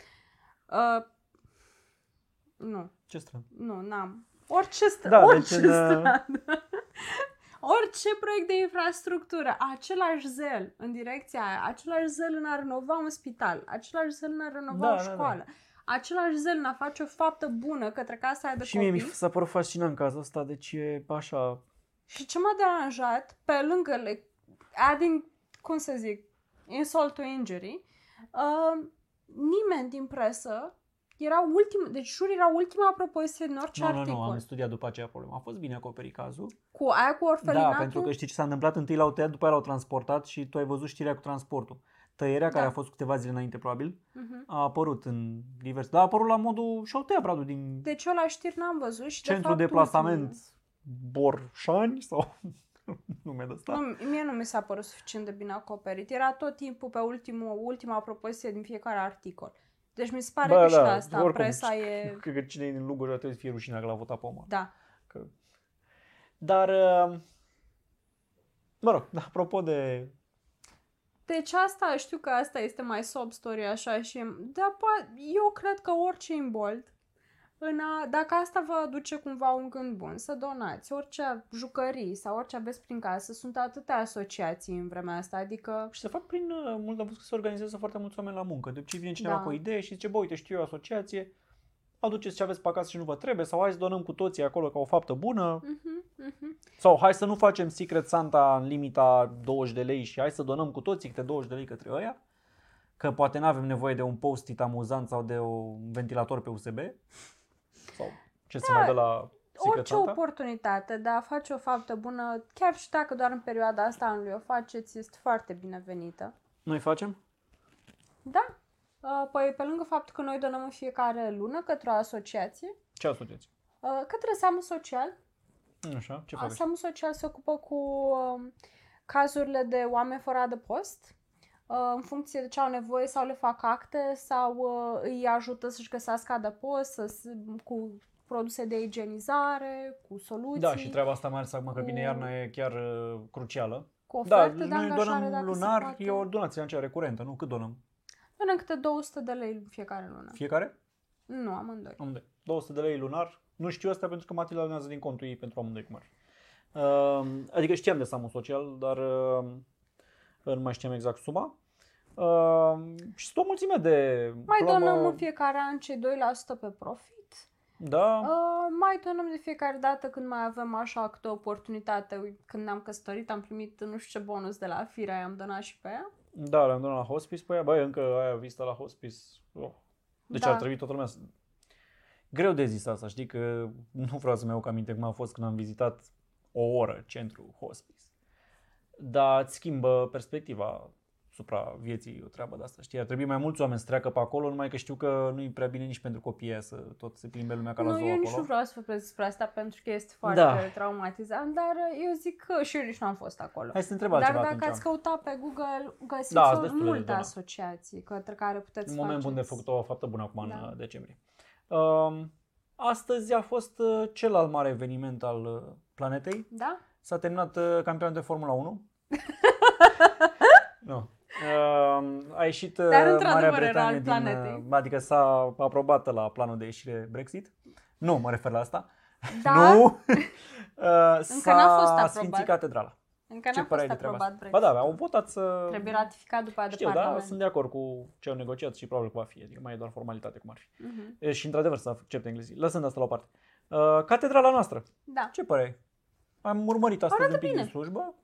nu, Ce strânt. nu, n-am. Orice, st- Da, orice deci în, uh, stradă. Orice proiect de infrastructură, același zel în direcția aia, același zel în a renova un spital, același zel în a renova Da, o da, da. școală, același zel în a face o faptă bună către casa aia de Și mie copii. mi s-a părut fascinant cazul ăsta, deci e așa... Și ce m-a deranjat, pe lângă le, adding, cum să zic, insult to injury, uh, nimeni din presă era ultim, deci jur era ultima propoziție din orice Nu, nu, articol. nu, am studiat după aceea problema. A fost bine acoperit cazul. Cu aia cu orfelinatul, Da, pentru că știi ce s-a întâmplat? Întâi l-au tăiat, după aia l-au transportat și tu ai văzut știrea cu transportul. Tăierea, care Da. a fost câteva zile înainte, probabil, Mhm. a apărut în divers... Da, a apărut la modul... Și-au tăiat bradul din Deci eu la știri n-am văzut și centru de de fapt plasament ultimul- Borșani sau... nume de ăsta. Nu, mie nu mi s-a părut suficient de bine acoperit. Era tot timpul pe ultimul, ultima propoziție din fiecare articol. Deci mi se pare Bă, că și da, la asta oricum, presa e... Cred că cine e din Lugoj trebuie să fie rușinea că l-a votat pe Omar. Da. Că... Dar, uh, mă rog, apropo de... Deci asta, știu că asta este mai sob story așa și... Dar po- eu cred că orice imbold, în a, dacă asta vă aduce cumva un gând bun, să donați orice jucării sau orice aveți prin casă, sunt atâtea asociații în vremea asta, adică... Și se fac prin uh, mult, am văzut că se organizează foarte mulți oameni la muncă. De obicei vine cineva Da. cu o idee și zice, bă, uite, știu eu o asociație, aduceți ce aveți pe acasă și nu vă trebuie, sau hai să donăm cu toții acolo ca o faptă bună, Mhm, mhm. sau hai să nu facem Secret Santa în limita 20 de lei și hai să donăm cu toții câte 20 de lei către ăia, că poate nu avem nevoie de un post-it amuzant sau de un ventilator pe USB, sau ce se mai dă la Secret Orice Santa. oportunitate de a face o faptă bună, chiar și dacă doar în perioada asta anului o faceți, este foarte binevenită. Noi facem? Da. Uh, Păi, pe lângă faptul că noi donăm în fiecare lună către o asociație, Ce asociați? uh, către Samu Social, Așa, ce faci? Samu Social se ocupă cu um, cazurile de oameni fără adăpost, uh, în funcție de ce au nevoie sau le fac acte sau uh, îi ajută să-și găsească adăpost să, s- cu produse de igienizare, cu soluții, Da, și treaba asta mai ales acum că vine cu- iarna e chiar uh, crucială. cu Da, oferte de noi angajare donăm dacă lunar, se poate. e o donație financiară recurentă, nu? Cât donăm? Donăm câte 200 de lei în fiecare lună. Fiecare? Nu, amândoi. Amândoi. 200 de lei lunar. Nu știu asta pentru că Matilda donează din contul ei pentru amândoi cum ar fi. Uh, adică știam de Samu Social, dar uh, nu mai știam exact suma. Uh, și sunt o mulțime de... Mai plămă- donăm în fiecare an cei 2% pe profit. Da, Uh, mai donăm de fiecare dată când mai avem așa câte o oportunitate. Ui, Când ne-am căsătorit am primit nu știu ce bonus de la Firea, i-am donat și pe ea. da, le-am donat la hospice pe ea. Băi, încă aia vizită la hospice. Oh. Deci Da. ar trebui toată lumea să... Greu de zis asta, știi că nu vreau să-mi aduc aminte cum a fost când am vizitat o oră centru hospice. Dar îți schimbă perspectiva supra vieții o treabă de asta, știi? Ar trebui mai mulți oameni să treacă pe acolo, numai că știu că nu e prea bine nici pentru copiii aia să tot se plimbe lumea ca la nu, zoo eu nici acolo. nu vreau să vorbesc despre asta pentru că este foarte Da. traumatizant, dar uh, eu zic că și eu nici nu am fost acolo. Hai să te întreb Dar altceva dacă atunci. ați căuta pe Google, găsiți Da, sunt o- destule de multe donat. asociații către care puteți Un moment bun de faceți. făcut o faptă bună acum Da. în uh, decembrie. Um, astăzi a fost uh, celălalt mare eveniment al uh, planetei. Da? S-a terminat uh, campionatul de Formula 1. nu. Uh, a ieșit uh, Dar, într-adevăr, Marea era al Britanie din, planetei. uh, adică s-a aprobat la planul de ieșire Brexit. Nu, mă refer la asta. Da? Nu. uh, s-a n-a fost aprobat. sfințit catedrala. Încă Ce n-a fost părere de treaba aprobat asta? Brexit. Ba da, au votat să... Trebuie ratificat după aia de Știu, da, Parlament. sunt de acord cu ce au negociat și probabil că va fi. Adică mai e doar formalitate cum ar fi. Mhm. E, și într-adevăr să accepte englezii. Lăsând asta la o parte. Uh, catedrala noastră. Da. Ce părere ai? Am urmărit astăzi Arată un pic bine. din slujbă.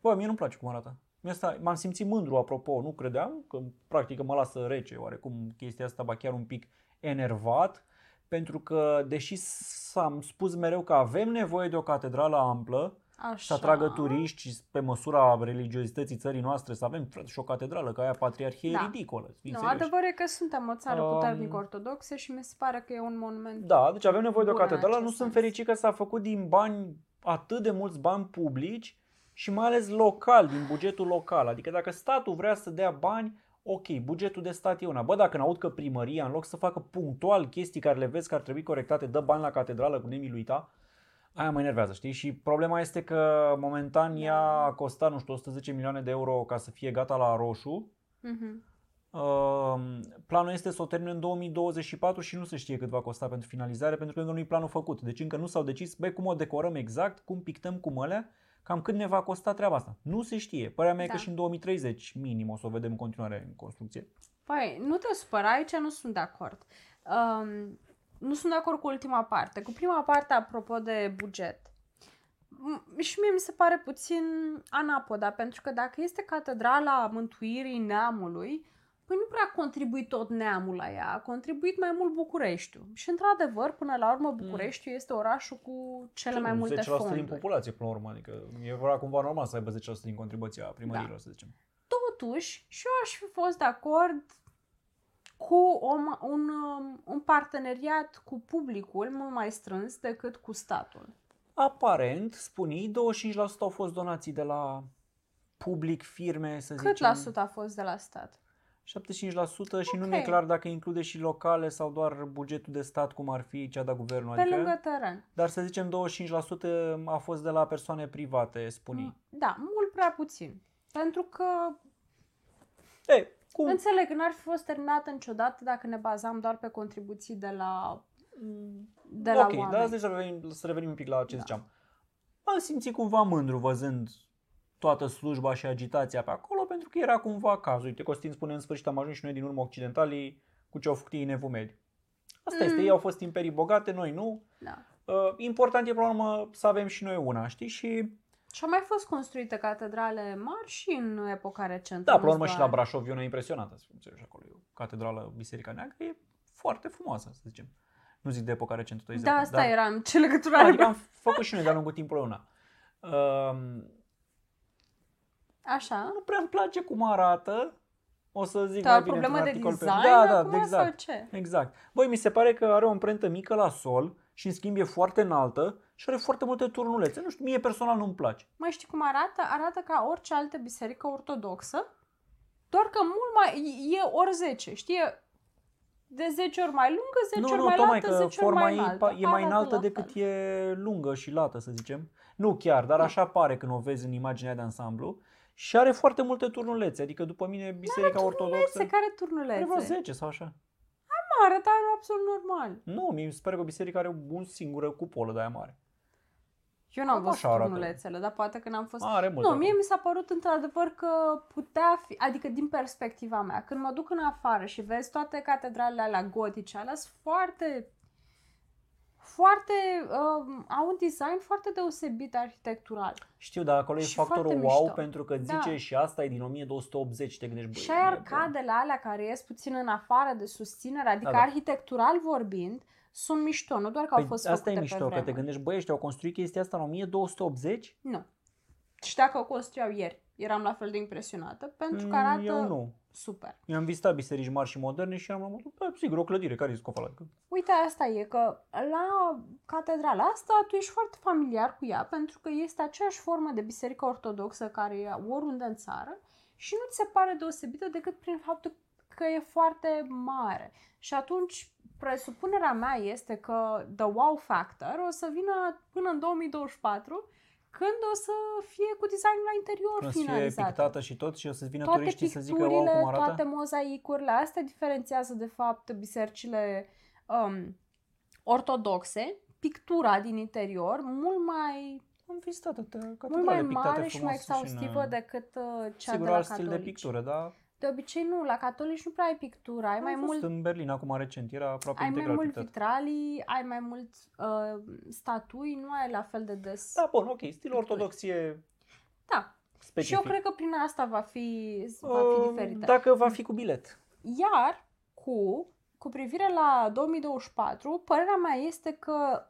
Bă, mie nu-mi place cum arată. Mie asta, m-am simțit mândru, apropo, nu credeam că practic mă lasă rece oarecum chestia asta, ba chiar un pic enervat, pentru că deși s-am spus mereu că avem nevoie de o catedrală amplă, Așa. să atragă turiști și pe măsura religiozității țării noastre să avem frate, și o catedrală, că aia patriarhie Da. e ridicolă. să fim Nu, serioși. adevărul e că suntem o țară Um, puternic ortodoxă și mi se pare că e un monument. Da, deci avem nevoie de o Bun în catedrală. acest Nu sunt sens. fericit că s-a făcut din bani, atât de mulți bani publici și mai ales local, din bugetul local. Adică dacă statul vrea să dea bani, ok, bugetul de stat e una. Bă, dacă n-aud că primăria, în loc să facă punctual chestii care le vezi că ar trebui corectate, dă bani la catedrală cu nemiluita, aia mă enervează, știi? Și problema este că momentan ea a costat, nu știu, 110 milioane de euro ca să fie gata la roșu. Mhm. Uh, planul este să o termine în 2024 și nu se știe cât va costa pentru finalizare, pentru că încă nu e planul făcut. Deci încă nu s-au decis, băi, cum o decorăm exact, cum pictăm, cum alea, cam cât ne va costa treaba asta. Nu se știe. Părerea mea e Da. că și în 2030 minim o să o vedem în continuare în construcție. Păi, nu te supăra, aici nu sunt de acord. Um, nu sunt de acord cu ultima parte. Cu prima parte, apropo de buget. M- Și mie mi se pare puțin anapoda, pentru că dacă este catedrala mântuirii neamului, păi nu prea a contribuit tot neamul la ea, a contribuit mai mult Bucureștiul. Și într-adăvăr, până la urmă, Bucureștiul este orașul cu cele mai multe 10% fonduri. din populație, până la urmă. Adică e vrea cumva normal să aibă 10% din contribuția primărilor, Da. să zicem. Totuși, și eu aș fi fost de acord cu o, ma- un, um, un parteneriat cu publicul mult mai strâns decât cu statul. aparent, spunii, 25% au fost donații de la public, firme, să Cât zicem. la sută a fost de la stat? 75% și nu Ok. mi-e clar dacă include și locale sau doar bugetul de stat, cum ar fi cea de guvernul. Pe Adică, lângă teren. Dar să zicem 25% a fost de la persoane private, spunii. Da, mult prea puțin. Pentru că E, cum? înțeleg că n-ar fi fost terminată niciodată dacă ne bazam doar pe contribuții de la, de la ok, oameni. dar să revenim, să revenim un pic la ce Da. ziceam. M-am simțit cumva mândru văzând toată slujba și agitația pe acolo, pentru că era cumva cazul. Uite, Costin spune, în sfârșit am ajuns și noi din urmă occidentalii cu ce au făcut ei nevumeli. Asta este, Mm. ei au fost imperii bogate, noi nu. Da. Uh, important e, până la urmă, să avem și noi una, știi? Și, Și au mai fost construite catedrale mari și în epoca recentă. da, până la nu urmă și la doar- Brașov e una impresionantă, să înțelegi acolo. E o catedrală, Biserica Neagră, e foarte frumoasă, să zicem. Nu zic de epoca recentă, tu ai zis Da, de- asta dar- eram. Ce legătură Adică are? am făcut și noi de-a lungul timpului una. Um, Așa. nu prea îmi place cum arată. O să zic Da, mai o bine problemă într-un de articol design pe... Da, da, acum exact. sau ce? Exact. Băi, mi se pare că are o amprentă mică la sol și în schimb e foarte înaltă și are foarte multe turnulețe. Nu știu, mie personal nu-mi place. Mai știi cum arată? Arată ca orice altă biserică ortodoxă, doar că mult mai... e ori 10, știi? E de 10 ori mai lungă, 10 nu, ori nu, mai tocmai lată, că 10 ori forma mai ei înaltă. pa- e mai Arată înaltă la decât fel. e lungă și lată, să zicem. Nu chiar, dar așa pare când o vezi în imaginea de ansamblu. Și are foarte multe turnulețe, adică după mine biserica ortodoxă Se care are turnulețe? vreo 10 sau așa. Nu, arăta absolut normal. Nu, mi se pare că o biserică are o singură cupolă de aia mare. Eu n-am Cam văzut așa arată. turnulețele, dar poate că n-am fost... Are mult. Nu, acolo. mie mi s-a părut într-adevăr că putea fi, adică din perspectiva mea, când mă duc în afară și vezi toate catedralele alea gotice, alea sunt foarte, foarte, um, au un design foarte deosebit arhitectural. Știu, dar acolo e Și factorul foarte wow mișto. pentru că Da. zice și asta e din 1280, te gândești, băi, și ai e arcadele alea care ies puțin în afară de susținere, adică Da, da. arhitectural vorbind, sunt mișto, nu doar că au Păi fost asta făcute e mișto, pe că te vremuri. gândești, băi, ăștia au construit chestia asta în 1280? Nu. Și dacă o construiau ieri, eram la fel de impresionată, pentru că Mm, arată Eu nu. Super. Eu am vizitat biserici mari și moderne și am rămas, da, sigur, o clădire, care e scofala? Uite, asta e că la catedrala asta tu ești foarte familiar cu ea pentru că este aceeași formă de biserică ortodoxă care e oriunde în țară și nu ți se pare deosebită decât prin faptul că e foarte mare. Și atunci presupunerea mea este că the wow factor o să vină până în 2024 când o să fie cu design la interior Când o să fie finalizat pictată și tot și o să vină toate turiștii să zică, wow, picturile, cum arată? toate mozaicurile, astea diferențiază de fapt bisericile um, ortodoxe, pictura din interior mult mai, Am vizitat atâtea mult mai catedrale pictate mare și mai frumos și în, exhaustivă decât uh, cea Sigur, de la alt stil de catolici. pictură, dar De obicei nu, la catolici nu prea ai pictură, ai am mai fost mult în Berlin acum recent, era aproape ai mai integral mult pictat. vitralii, ai mai mult uh, statui, nu ai la fel de des. Da, bun, ok, stilul ortodox e Da. specific. Și eu cred că prin asta va fi, va fi Uh, diferită. Dacă va fi cu bilet. Iar cu, cu privire la 2024, părerea mea este că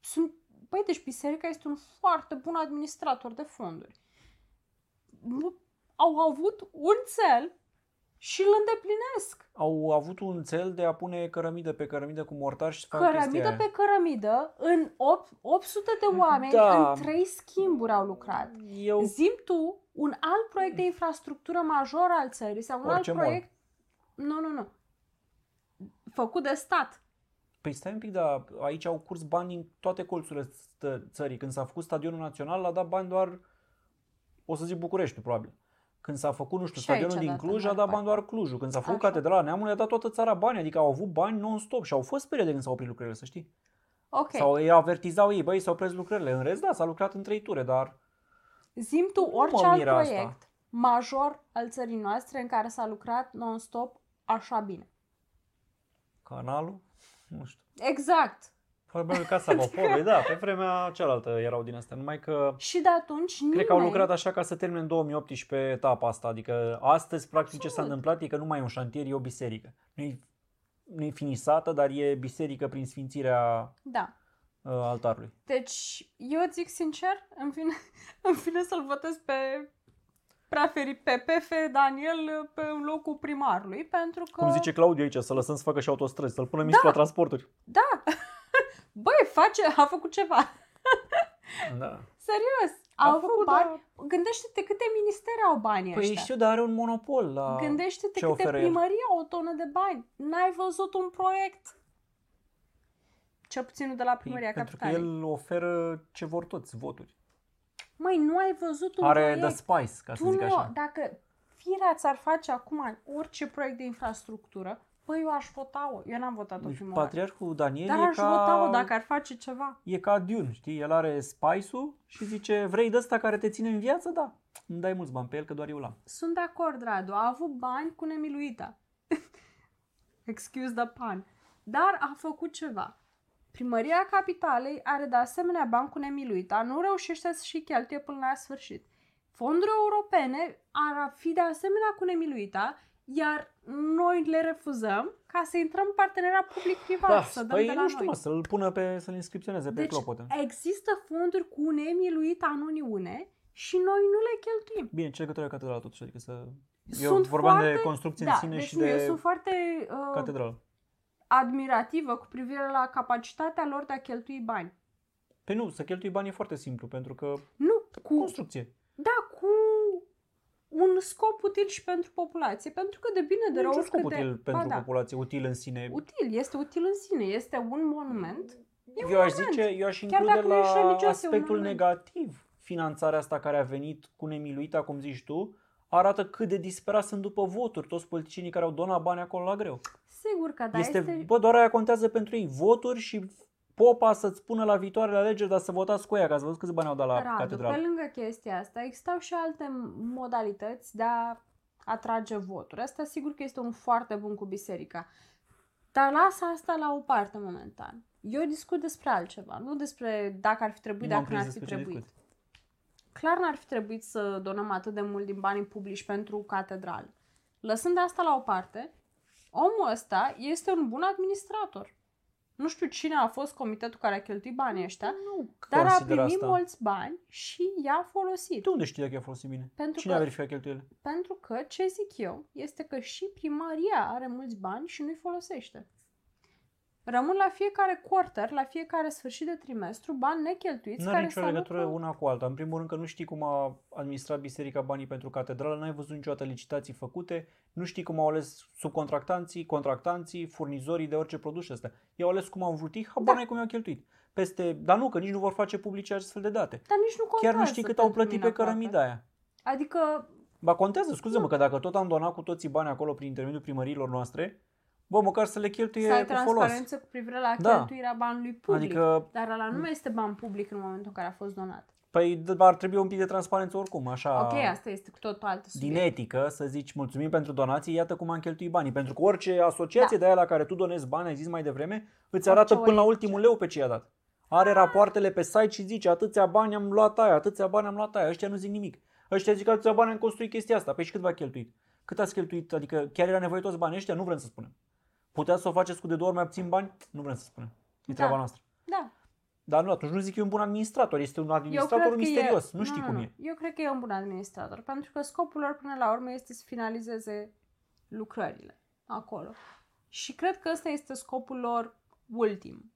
sunt, băi, deci biserica este un foarte bun administrator de fonduri. Nu- Au avut un cel și îl îndeplinesc. Au avut un cel de a pune cărămidă pe cărămidă cu mortar și să facă chestia Cărămidă aia. pe cărămidă, în 8, 800 de oameni, Da. în 3 schimburi au lucrat. Eu, Zim tu un alt proiect de infrastructură major al țării sau un Orice alt mall. proiect... Nu, nu, nu. Făcut de stat. Păi stai un pic, dar aici au curs bani în toate colțurile stă- țării. Când s-a făcut stadionul național, l-a dat bani doar, o să zic București, probabil. Când s-a făcut, nu știu, Și aici stadionul a din dat în Cluj, a mare dat parte. bani doar Clujul. Când s-a făcut Așa. Catedrala Neamului, a dat toată țara bani, adică au avut bani non-stop și au fost perioade când s-au oprit lucrările, să știi. Ok. Sau îi avertizau ei, băi, s-au oprit lucrările. În rest, da, s-a lucrat în trei ture, dar Zim tu Nu orice mă alt miră asta. proiect major al țării noastre în care s-a lucrat non-stop așa bine. canalul, nu știu. Exact. Probabil Casa Poporului, da, pe vremea cealaltă erau din astea, numai că Și de atunci nimeni... Cred că au lucrat așa ca să termine în 2018 etapa asta. Adică astăzi, practic, ce s-a Absolut. întâmplat e că nu mai e un șantier, e o biserică. Nu e, nu e finisată, dar e biserică prin sfințirea Da. uh, altarului. Deci, eu îți zic sincer, îmi vine, îmi vine să-l votez pe preferi pe PF Daniel pe în locul primarului, pentru că... Cum zice Claudiu aici, să lăsăm să facă și autostrăzi, să-l punem da. la transporturi. Da! Băi, face, a făcut ceva. Da. Serios, A au avut făcut, bani. Gândește-te câte ministere au banii Păi ăștia. știu, dar are un monopol la... Gândește-te ce câte oferă el. primării au o tonă de bani. N-ai văzut un proiect? Cel puțin nu de la Păi, primăria pentru că capitalei. el oferă ce vor toți, voturi. Măi, nu ai văzut un Are proiect. the spice, ca să tu zic nu, așa. dacă firea ți-ar face acum orice proiect de infrastructură, păi eu aș vota-o. Eu n-am votat-o Deci prima oară. Patriarhul Daniel Dar e aș ca... vota-o dacă ar face ceva. E ca Dune, știi? El are spice-ul și zice, vrei de ăsta care te ține în viață? Da. Îmi dai mulți bani pe el, că doar eu l-am. Sunt de acord, Radu. A avut bani cu nemiluita. Excuse the pun. Dar a făcut ceva. Primăria Capitalei are de asemenea bani cu nemiluita, nu reușește să și cheltuie până la sfârșit. Fonduri europene ar fi de asemenea cu nemiluita, iar noi le refuzăm ca să intrăm în parteneriat public-privat, să dăm păi de la nu știu, noi. mă, să-l pună pe, să-l inscripționeze pe Deci clopotă. există fonduri cu nemiluita în Uniune și noi nu le cheltuim. Bine, ce legătură are catedrala totuși? Adică să... Eu Sunt vorbeam de foarte- construcție da, în sine deci și nu, eu de sunt foarte uh, catedrală. admirativă cu privire la capacitatea lor de a cheltui bani. Păi nu, să cheltui bani e foarte simplu, pentru că Nu, cu, construcție. da, cu un scop util și pentru populație. Pentru că de bine de Nu e rău niciun scop oricât de- util Ba pentru da, populație, util în sine. Util, este util în sine, este un monument. E eu aș monument. zice, eu aș Chiar include dacă nu ești la religios, e un aspectul monument. negativ finanțarea asta care a venit cu nemiluita, cum zici tu, arată cât de disperați sunt după voturi toți politicienii care au donat bani acolo la greu. Sigur că da, este, este... Bă, doar aia contează pentru ei. Voturi și popa să-ți spună la viitoarele alegeri, dar să votați cu ea, că ați văzut câți bani au dat la Radu, catedrală. pe lângă chestia asta, existau și alte modalități de a atrage voturi. Asta sigur că este un foarte bun cu biserica. Dar lasă asta la o parte momentan. Eu discut despre altceva, nu despre dacă ar fi trebuit, Nu m-am dacă n-ar prins fi despre ce trebuit. discuți. Clar n-ar fi trebuit să donăm atât de mult din banii publici pentru catedrală. Lăsând asta la o parte, omul ăsta este un bun administrator. Nu știu cine a fost comitetul care a cheltuit banii ăștia, Nu dar a consider primit asta. mulți bani și i-a folosit. De unde știi dacă i-a folosit bine? Pentru Cine că- a verificat cheltuielile? Pentru că ce zic eu este că și primaria are mulți bani și nu-i folosește. Rămân la fiecare quarter, la fiecare sfârșit de trimestru, bani necheltuiți Nu are care nicio să legătură nu... una cu alta. În primul rând că nu știi cum a administrat biserica banii pentru catedrală, n-ai văzut niciodată licitații făcute, nu știi cum au ales subcontractanții, contractanții, furnizorii de orice produs ăsta. I-au ales cum au vrut ei, habar Da. n-ai cum i-au cheltuit. Peste, dar nu, că nici nu vor face publice astfel de date. Dar nici nu contează Chiar nu știi cât au pentru plătit mine pe cărămida aproape. aia. Adică, Ba contează, scuze-mă, că dacă tot am donat cu toții bani acolo prin intermediul primăriilor noastre, bă, măcar să le cheltuie să ai cu folos. transparență cu privire la Da. cheltuirea banului public. Adică, Dar ăla nu mai este ban public în momentul în care a fost donat. păi d- ar trebui un pic de transparență oricum, așa. Ok, asta este cu totul alt din subiect. etică să zici mulțumim pentru donații, iată cum am cheltuit banii. Pentru că orice asociație Da. de aia la care tu donezi bani, ai zis mai devreme, îți Orice arată până la ONG. ultimul leu pe ce i-a dat. Are rapoartele pe site și zice atâția bani am luat aia, atâția bani am luat aia. Ăștia nu zic nimic. Ăștia zic atâția bani am construit chestia asta. Păi și cât v-a cheltuit? Cât ați cheltuit? Adică chiar era nevoie toți banii ăștia? Nu vrem să spunem. Puteți să o faceți cu de două ori mai puțin bani? Nu vrem să spunem. E Da. treaba noastră. Da. Dar nu, atunci nu zic că e un bun administrator, este un administrator misterios, e... nu știi cum e. Eu cred că e un bun administrator, pentru că scopul lor până la urmă este să finalizeze lucrările acolo. Și cred că ăsta este scopul lor ultim.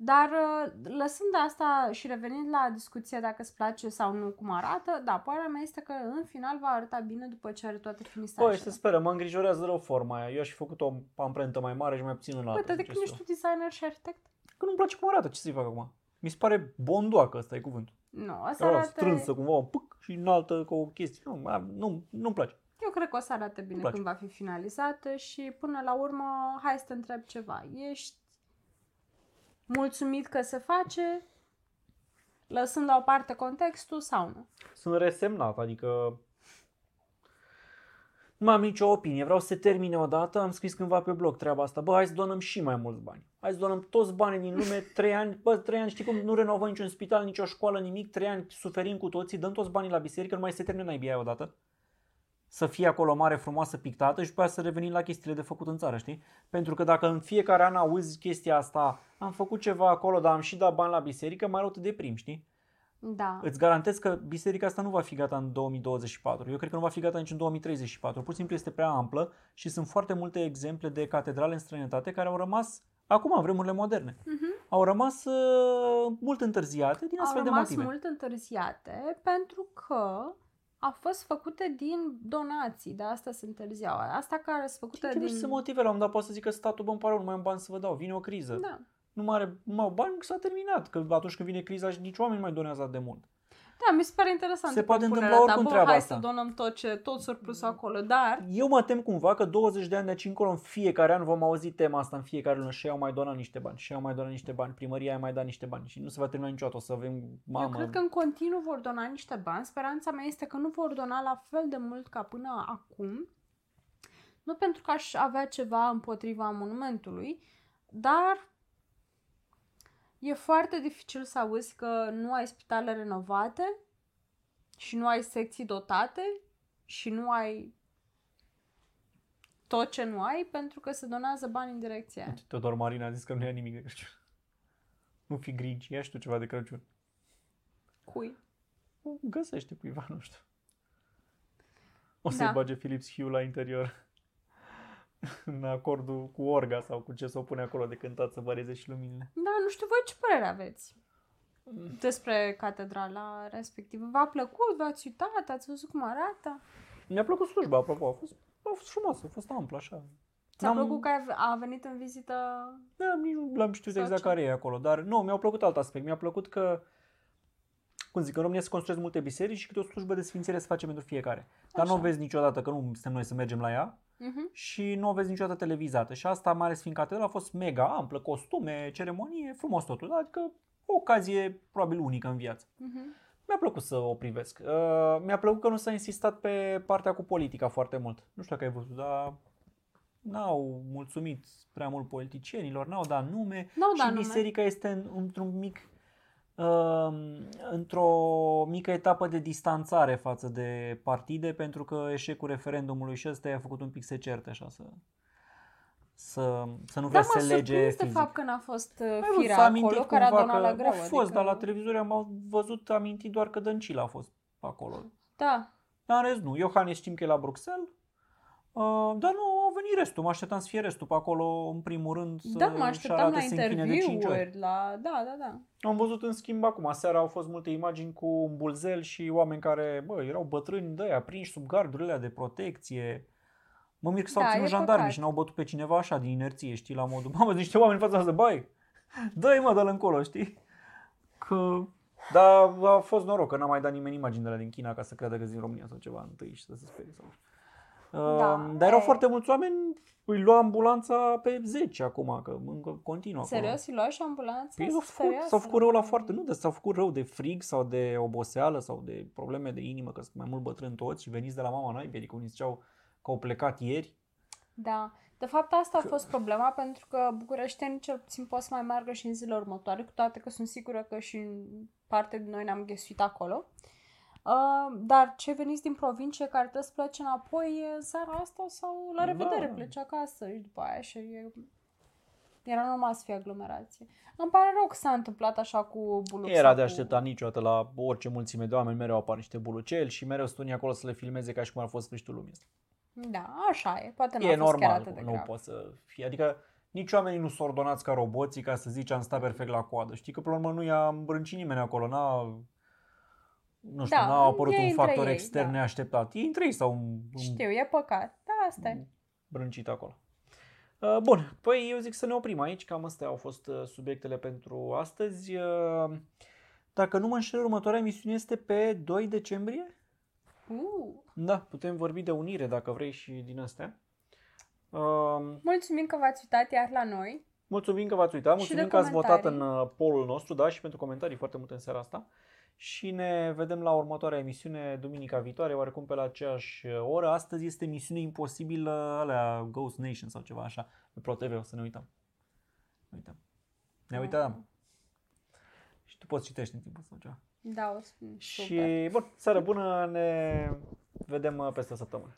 Dar uh, lăsând asta și revenind la discuția dacă îți place sau nu cum arată, da, părerea mea este că în final va arăta bine după ce are toate finisajele. Păi, să sperăm, mă îngrijorează rău forma aia. Eu aș fi făcut o amprentă mai mare și mai puțin înaltă. Uite, de când ziceți ești eu. tu designer și arhitect? Că nu-mi place cum arată, ce să-i fac acum? Mi se pare bondoacă ăsta e cuvântul. Nu, o să Era arate... strânsă cumva, puc, și înaltă ca o chestie. Nu, a, nu, nu-mi place. Eu cred că o să arate bine place. când va fi finalizată și până la urmă, hai să te întreb ceva. Ești mulțumit că se face, lăsând la o parte contextul sau nu? Sunt resemnat, adică nu am nicio opinie. Vreau să se termine odată. Am scris cândva pe blog treaba asta. Bă, hai să donăm și mai mulți bani. Hai să donăm toți banii din lume. Trei ani, bă, trei ani, știi cum nu renovăm niciun spital, nicio școală, nimic. Trei ani suferim cu toții. Dăm toți banii la biserică, nu mai se termină naibia aia odată. Să fie acolo mare, frumoasă, pictată și după aia să revenim la chestiile de făcut în țară, știi? Pentru că dacă în fiecare an auzi chestia asta, am făcut ceva acolo, dar am și dat bani la biserică, mai rău te deprim, știi? Da. Îți garantez că biserica asta nu va fi gata în 2024. Eu cred că nu va fi gata nici în 2034. Pur și simplu este prea amplă și sunt foarte multe exemple de catedrale în străinătate care au rămas Acum, în vremurile moderne. Mhm. Au rămas uh, mult întârziate din Au astfel de rămas motive. mult întârziate pentru că au fost făcute din donații, de asta se întârziau. Asta care sunt făcute Trebuie din... să se motive la un dat, poate să zică statul, bă, îmi pare rău, nu mai am bani să vă dau, vine o criză. Da. Nu mai are, nu mai au bani, s-a terminat. Că atunci când vine criza, și nici oameni nu mai donează atât de mult. Da, mi se pare interesant. Se poate propunerea întâmpla ta. oricum Bă, treaba hai asta. să donăm tot, ce, tot surplusul acolo, dar Eu mă tem cumva că 20 de ani de aici încolo, în fiecare an vom auzi tema asta în fiecare lună și au mai donat niște bani, și au mai donat niște bani, primăria a mai dat niște bani și nu se va termina niciodată, o să avem, mamă, eu cred că în continuu vor dona niște bani. Speranța mea este că nu vor dona la fel de mult ca până acum. Nu pentru că aș avea ceva împotriva monumentului, dar e foarte dificil să auzi că nu ai spitale renovate și nu ai secții dotate și nu ai tot ce nu ai pentru că se donează bani în direcția aia. Teodor Marin a zis că nu ia nimic de Crăciun. Nu fi grinci, ia și tu ceva de Crăciun. Cui? Găsește cuiva, nu știu. O să-i Da. bage Philips Hue la interior. În acordul cu orga sau cu ce s-o pune acolo de cântat să varieze și luminile. Da, nu știu voi ce părere aveți despre catedrala respectivă. V-a plăcut? V-ați uitat? Ați văzut cum arată? Mi-a plăcut slujba, apropo, a fost, a fost frumos, a fost amplă așa. Ți-a N-am- plăcut că a a venit în vizită? Da, nici nu l-am știut Sau exact ce? care e acolo, dar nu, mi-au plăcut alt aspect. Mi-a plăcut că, cum zic, în România se construiesc multe biserici și câte o slujbă de sfințire se face pentru fiecare. Dar nu o Așa. vezi niciodată, că nu suntem noi să mergem la ea Uh-huh. și nu o vezi niciodată televizată. Și asta, mai ales fiind catedra, a fost mega amplă, costume, ceremonie, frumos totul. Adică o ocazie probabil unică în viață. Uh-huh. Mi-a plăcut să o privesc. Uh, mi-a plăcut că nu s-a insistat pe partea cu politica foarte mult. Nu știu dacă ai văzut, dar n-au mulțumit prea mult politicienilor, n-au dat nume N-au și dat nume. biserica este în, într-un mic uh, într-o mică etapă de distanțare față de partide pentru că eșecul referendumului și ăsta i-a făcut un pic să certe așa să să, să nu vrea Da, să m-a se lege surprins de fizic. fapt că n-a fost uh, Ai văzut, firea s-a amintit acolo, care a cumva donat că la greu. A fost, adică... dar la televizoare am văzut amintit doar că Dăncilă a fost acolo. Da, Dar în rest nu. Iohannes știm că e la Bruxelles. Uh, dar nu au venit restul. Mă așteptam să fie restul pe acolo, în primul rând, să da, mă își așteptam arate la să închine de cinci ori. interviuri, la... Da, da, da. Am văzut în schimb acum, seara au fost multe imagini cu un bulzel și oameni care, bă, erau bătrâni de aia, prinși sub gardurile alea de protecție. Mă mir că s-au Da, ținut e jandarmii păcat. și n-au bătut pe cineva așa din inerție, știi, la modul, mamă, niște oameni în fața asta, bai, dă-i mă, dă-l încolo, știi? Că... Dar a fost noroc că n-a mai dat nimeni imagini de la din China ca să creadă că sunt din România sau ceva întâi și să se sperie sau Da, dar erau e. foarte mulți oameni, îi lua ambulanța pe 10 acum, că încă continuă acolo. Serios, îi luai și ambulanța? Păi s-au făcut, Serios? s-au făcut rău la foarte, nu, dar s-au făcut rău de frig sau de oboseală sau de probleme de inimă, că sunt mai mult bătrâni toți și veniți de la mama naibii, adică unii ziceau că au plecat ieri. Da. De fapt, asta a fost problema, pentru că bucureștenii cel puțin pot să mai meargă și în zilele următoare, cu toate că sunt sigură că și în parte din noi ne-am ghesuit acolo. Uh, dar cei veniți din provincie care trebuie să plece înapoi e seara asta sau la Da. revedere, pleci acasă și după aia și e... Era normal să fie aglomerație. Îmi pare rău că s-a întâmplat așa cu buluța. Era de cu- așteptat niciodată la orice mulțime de oameni, mereu apar niște buluceli și mereu sunt unii acolo să le filmeze ca și cum ar fost sfârșitul lumii. asta. Da, așa e. Poate nu E a fost chiar normal, atât de nu grav. poate să fie, adică nici oamenii nu sunt ordonați ca roboții ca să zici am stat perfect la coadă. Știi că, pe urmă, nu i-a îmbrâncit nimeni acolo, n-a, nu știu, Da, n-a apărut e un între factor ei, extern da. neașteptat. Ei între ei s-au îm- Știu, e păcat. Da, asta e. brâncit acolo. Uh, Bun, păi eu zic să ne oprim aici, cam astea au fost uh, subiectele pentru astăzi. Uh, Dacă nu mă înșel, următoarea emisiune este pe 2 decembrie? Uh. Da, putem vorbi de unire dacă vrei și din astea. Uh, Mulțumim că v-ați uitat iar la noi. Mulțumim că v-ați uitat, Și mulțumim de că ați votat în comentarii. uh, polul nostru, da, și pentru comentarii foarte multe în seara asta. Și ne vedem la următoarea emisiune duminica viitoare, oarecum pe la aceeași uh, oră. Astăzi este emisiune imposibilă, alea Ghost Nation sau ceva așa, pe Pro TV, o să ne uităm. Ne uităm. Ne uităm. Și tu poți citești în timpul sau ceva. Da, o spun. Super. Și, bun, seară bună, ne vedem uh, peste o săptămână.